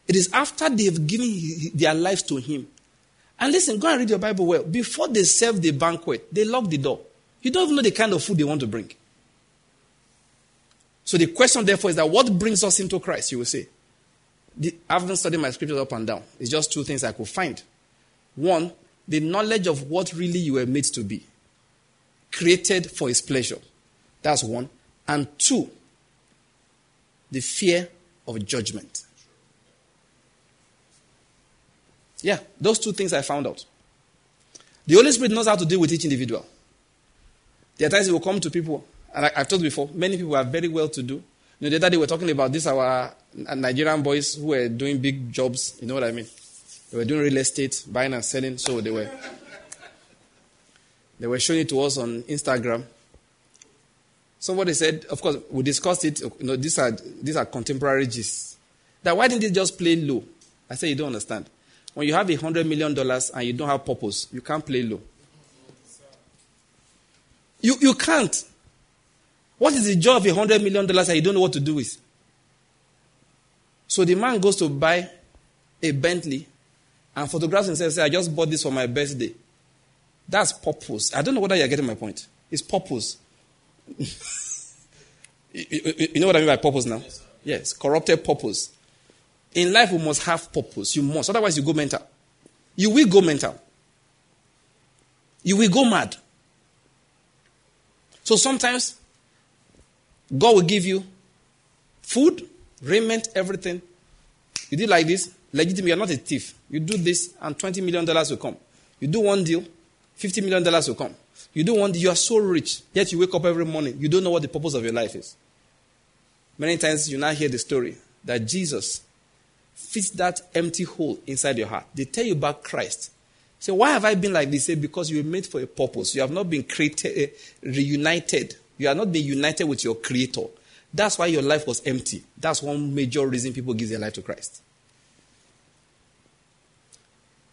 Speaker 1: It is after they've given their lives to Him. And listen, go and read your Bible well. Before they serve the banquet, they lock the door. You don't even know the kind of food they want to bring. So the question, therefore, is that what brings us into Christ, you will say? The, I haven't studied my scriptures up and down. It's just two things I could find. One, the knowledge of what really you were made to be, created for His pleasure. That's one. And two, the fear of judgment. Yeah, those two things I found out. The Holy Spirit knows how to deal with each individual. There are times He will come to people and I, have told you before, many people are very well to do. You know, the other day we were talking about this, our uh, Nigerian boys who were doing big jobs. You know what I mean? They were doing real estate, buying and selling. So they were, they were showing it to us on Instagram. Somebody said, of course, we discussed it. You know, these are, these are contemporary gists. That why didn't they just play low? I said, you don't understand. When you have a hundred million dollars and you don't have purpose, you can't play low. You, you can't. What is the joy of a hundred million dollars that you don't know what to do with? So the man goes to buy a Bentley and photographs himself and says, I just bought this for my birthday. That's purpose. I don't know whether you're getting my point. It's purpose. you, you, you know what I mean by purpose now? Yes, corrupted purpose. In life, we must have purpose. You must. Otherwise, you go mental. You will go mental. You will go mad. So sometimes, God will give you food, raiment, everything. You do like this, legitimate, you're not a thief. You do this, and $20 million will come. You do one deal, $50 million will come. You do one deal, you are so rich, yet you wake up every morning. You don't know what the purpose of your life is. Many times you now hear the story that Jesus fits that empty hole inside your heart. They tell you about Christ. Say, why have I been like this? Say, because you were made for a purpose. You have not been created, uh, reunited. You have not been united with your Creator. That's why your life was empty. That's one major reason people give their life to Christ.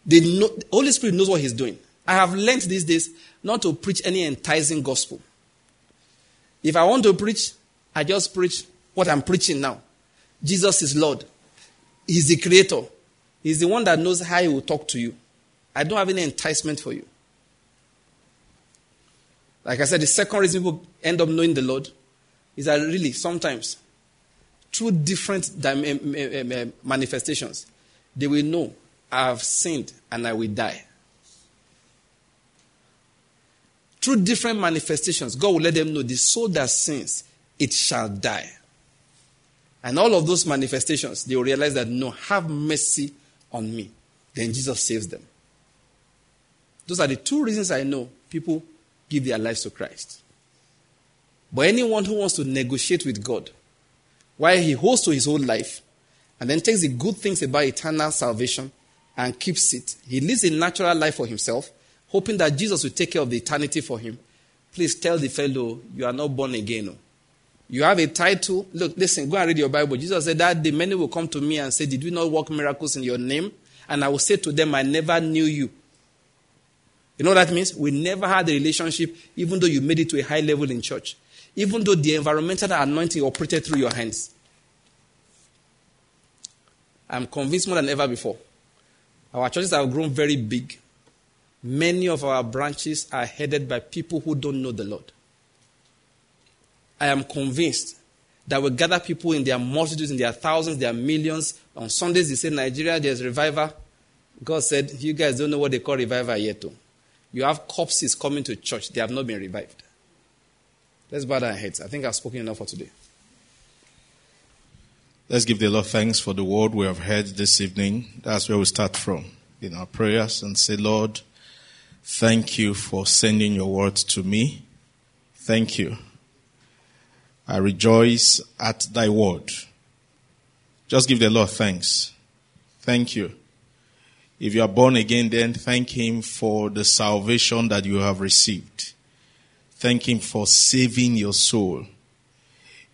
Speaker 1: Know, the Holy Spirit knows what He's doing. I have learned these days not to preach any enticing gospel. If I want to preach, I just preach what I'm preaching now. Jesus is Lord. He's the creator. He's the one that knows how he will talk to you. I don't have any enticement for you. Like I said, the second reason people end up knowing the Lord is that really sometimes through different eh, eh, eh, manifestations, they will know I have sinned and I will die. Through different manifestations, God will let them know the soul that sins, it shall die. And all of those manifestations, they will realize that no, have mercy on me. Then Jesus saves them. Those are the two reasons I know people give their lives to Christ. But anyone who wants to negotiate with God, while he holds to his whole life, and then takes the good things about eternal salvation and keeps it, he lives a natural life for himself, hoping that Jesus will take care of the eternity for him. Please tell the fellow, you are not born again. Oh. You have a title. Look, listen, go and read your Bible. Jesus said that the many will come to me and say, Did we not work miracles in your name? And I will say to them, I never knew you. You know what that means? We never had a relationship, even though you made it to a high level in church. Even though the environmental anointing operated through your hands. I'm convinced more than ever before. Our churches have grown very big. Many of our branches are headed by people who don't know the Lord. I am convinced that we gather people in their multitudes, in their thousands, their millions. On Sundays, they say, Nigeria, there's revival. God said, You guys don't know what they call revival yet. Too. You have corpses coming to church, they have not been revived. Let's bow our heads. I think I've spoken enough for today.
Speaker 2: Let's give the Lord thanks for the word we have heard this evening. That's where we start from in our prayers and say, Lord, thank you for sending your word to me. Thank you I rejoice at thy word. Just give the Lord thanks. Thank you. If you are born again, then thank Him for the salvation that you have received. Thank Him for saving your soul.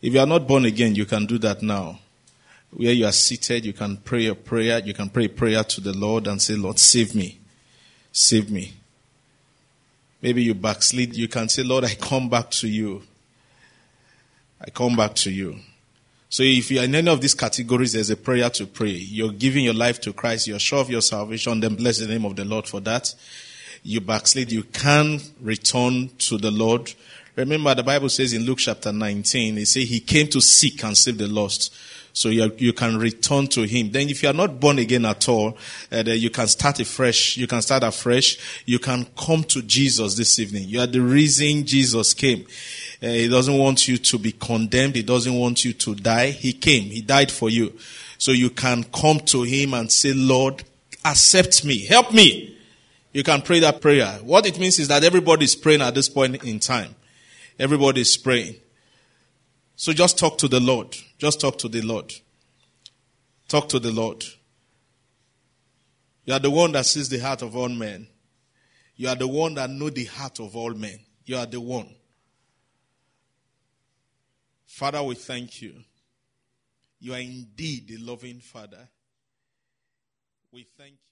Speaker 2: If you are not born again, you can do that now. Where you are seated, you can pray a prayer. You can pray a prayer to the Lord and say, Lord, save me. Save me. Maybe you backslid. You can say, Lord, I come back to you. I come back to you. So if you are in any of these categories, there's a prayer to pray. You're giving your life to Christ. You're sure of your salvation. Then bless the name of the Lord for that. You backslid. You can return to the Lord. Remember, the Bible says in Luke chapter 19, it says he came to seek and save the lost. So you, you can return to him. Then if you are not born again at all, uh, you can start afresh. You can start afresh. You can come to Jesus this evening. You are the reason Jesus came. Uh, he doesn't want you to be condemned. He doesn't want you to die. He came. He died for you. So you can come to him and say, Lord, accept me. Help me. You can pray that prayer. What it means is that everybody is praying at this point in time. Everybody is praying. So just talk to the Lord. Just talk to the Lord. Talk to the Lord. You are the one that sees the heart of all men. You are the one that know the heart of all men. You are the one. Father, we thank you. You are indeed a loving Father. We thank you.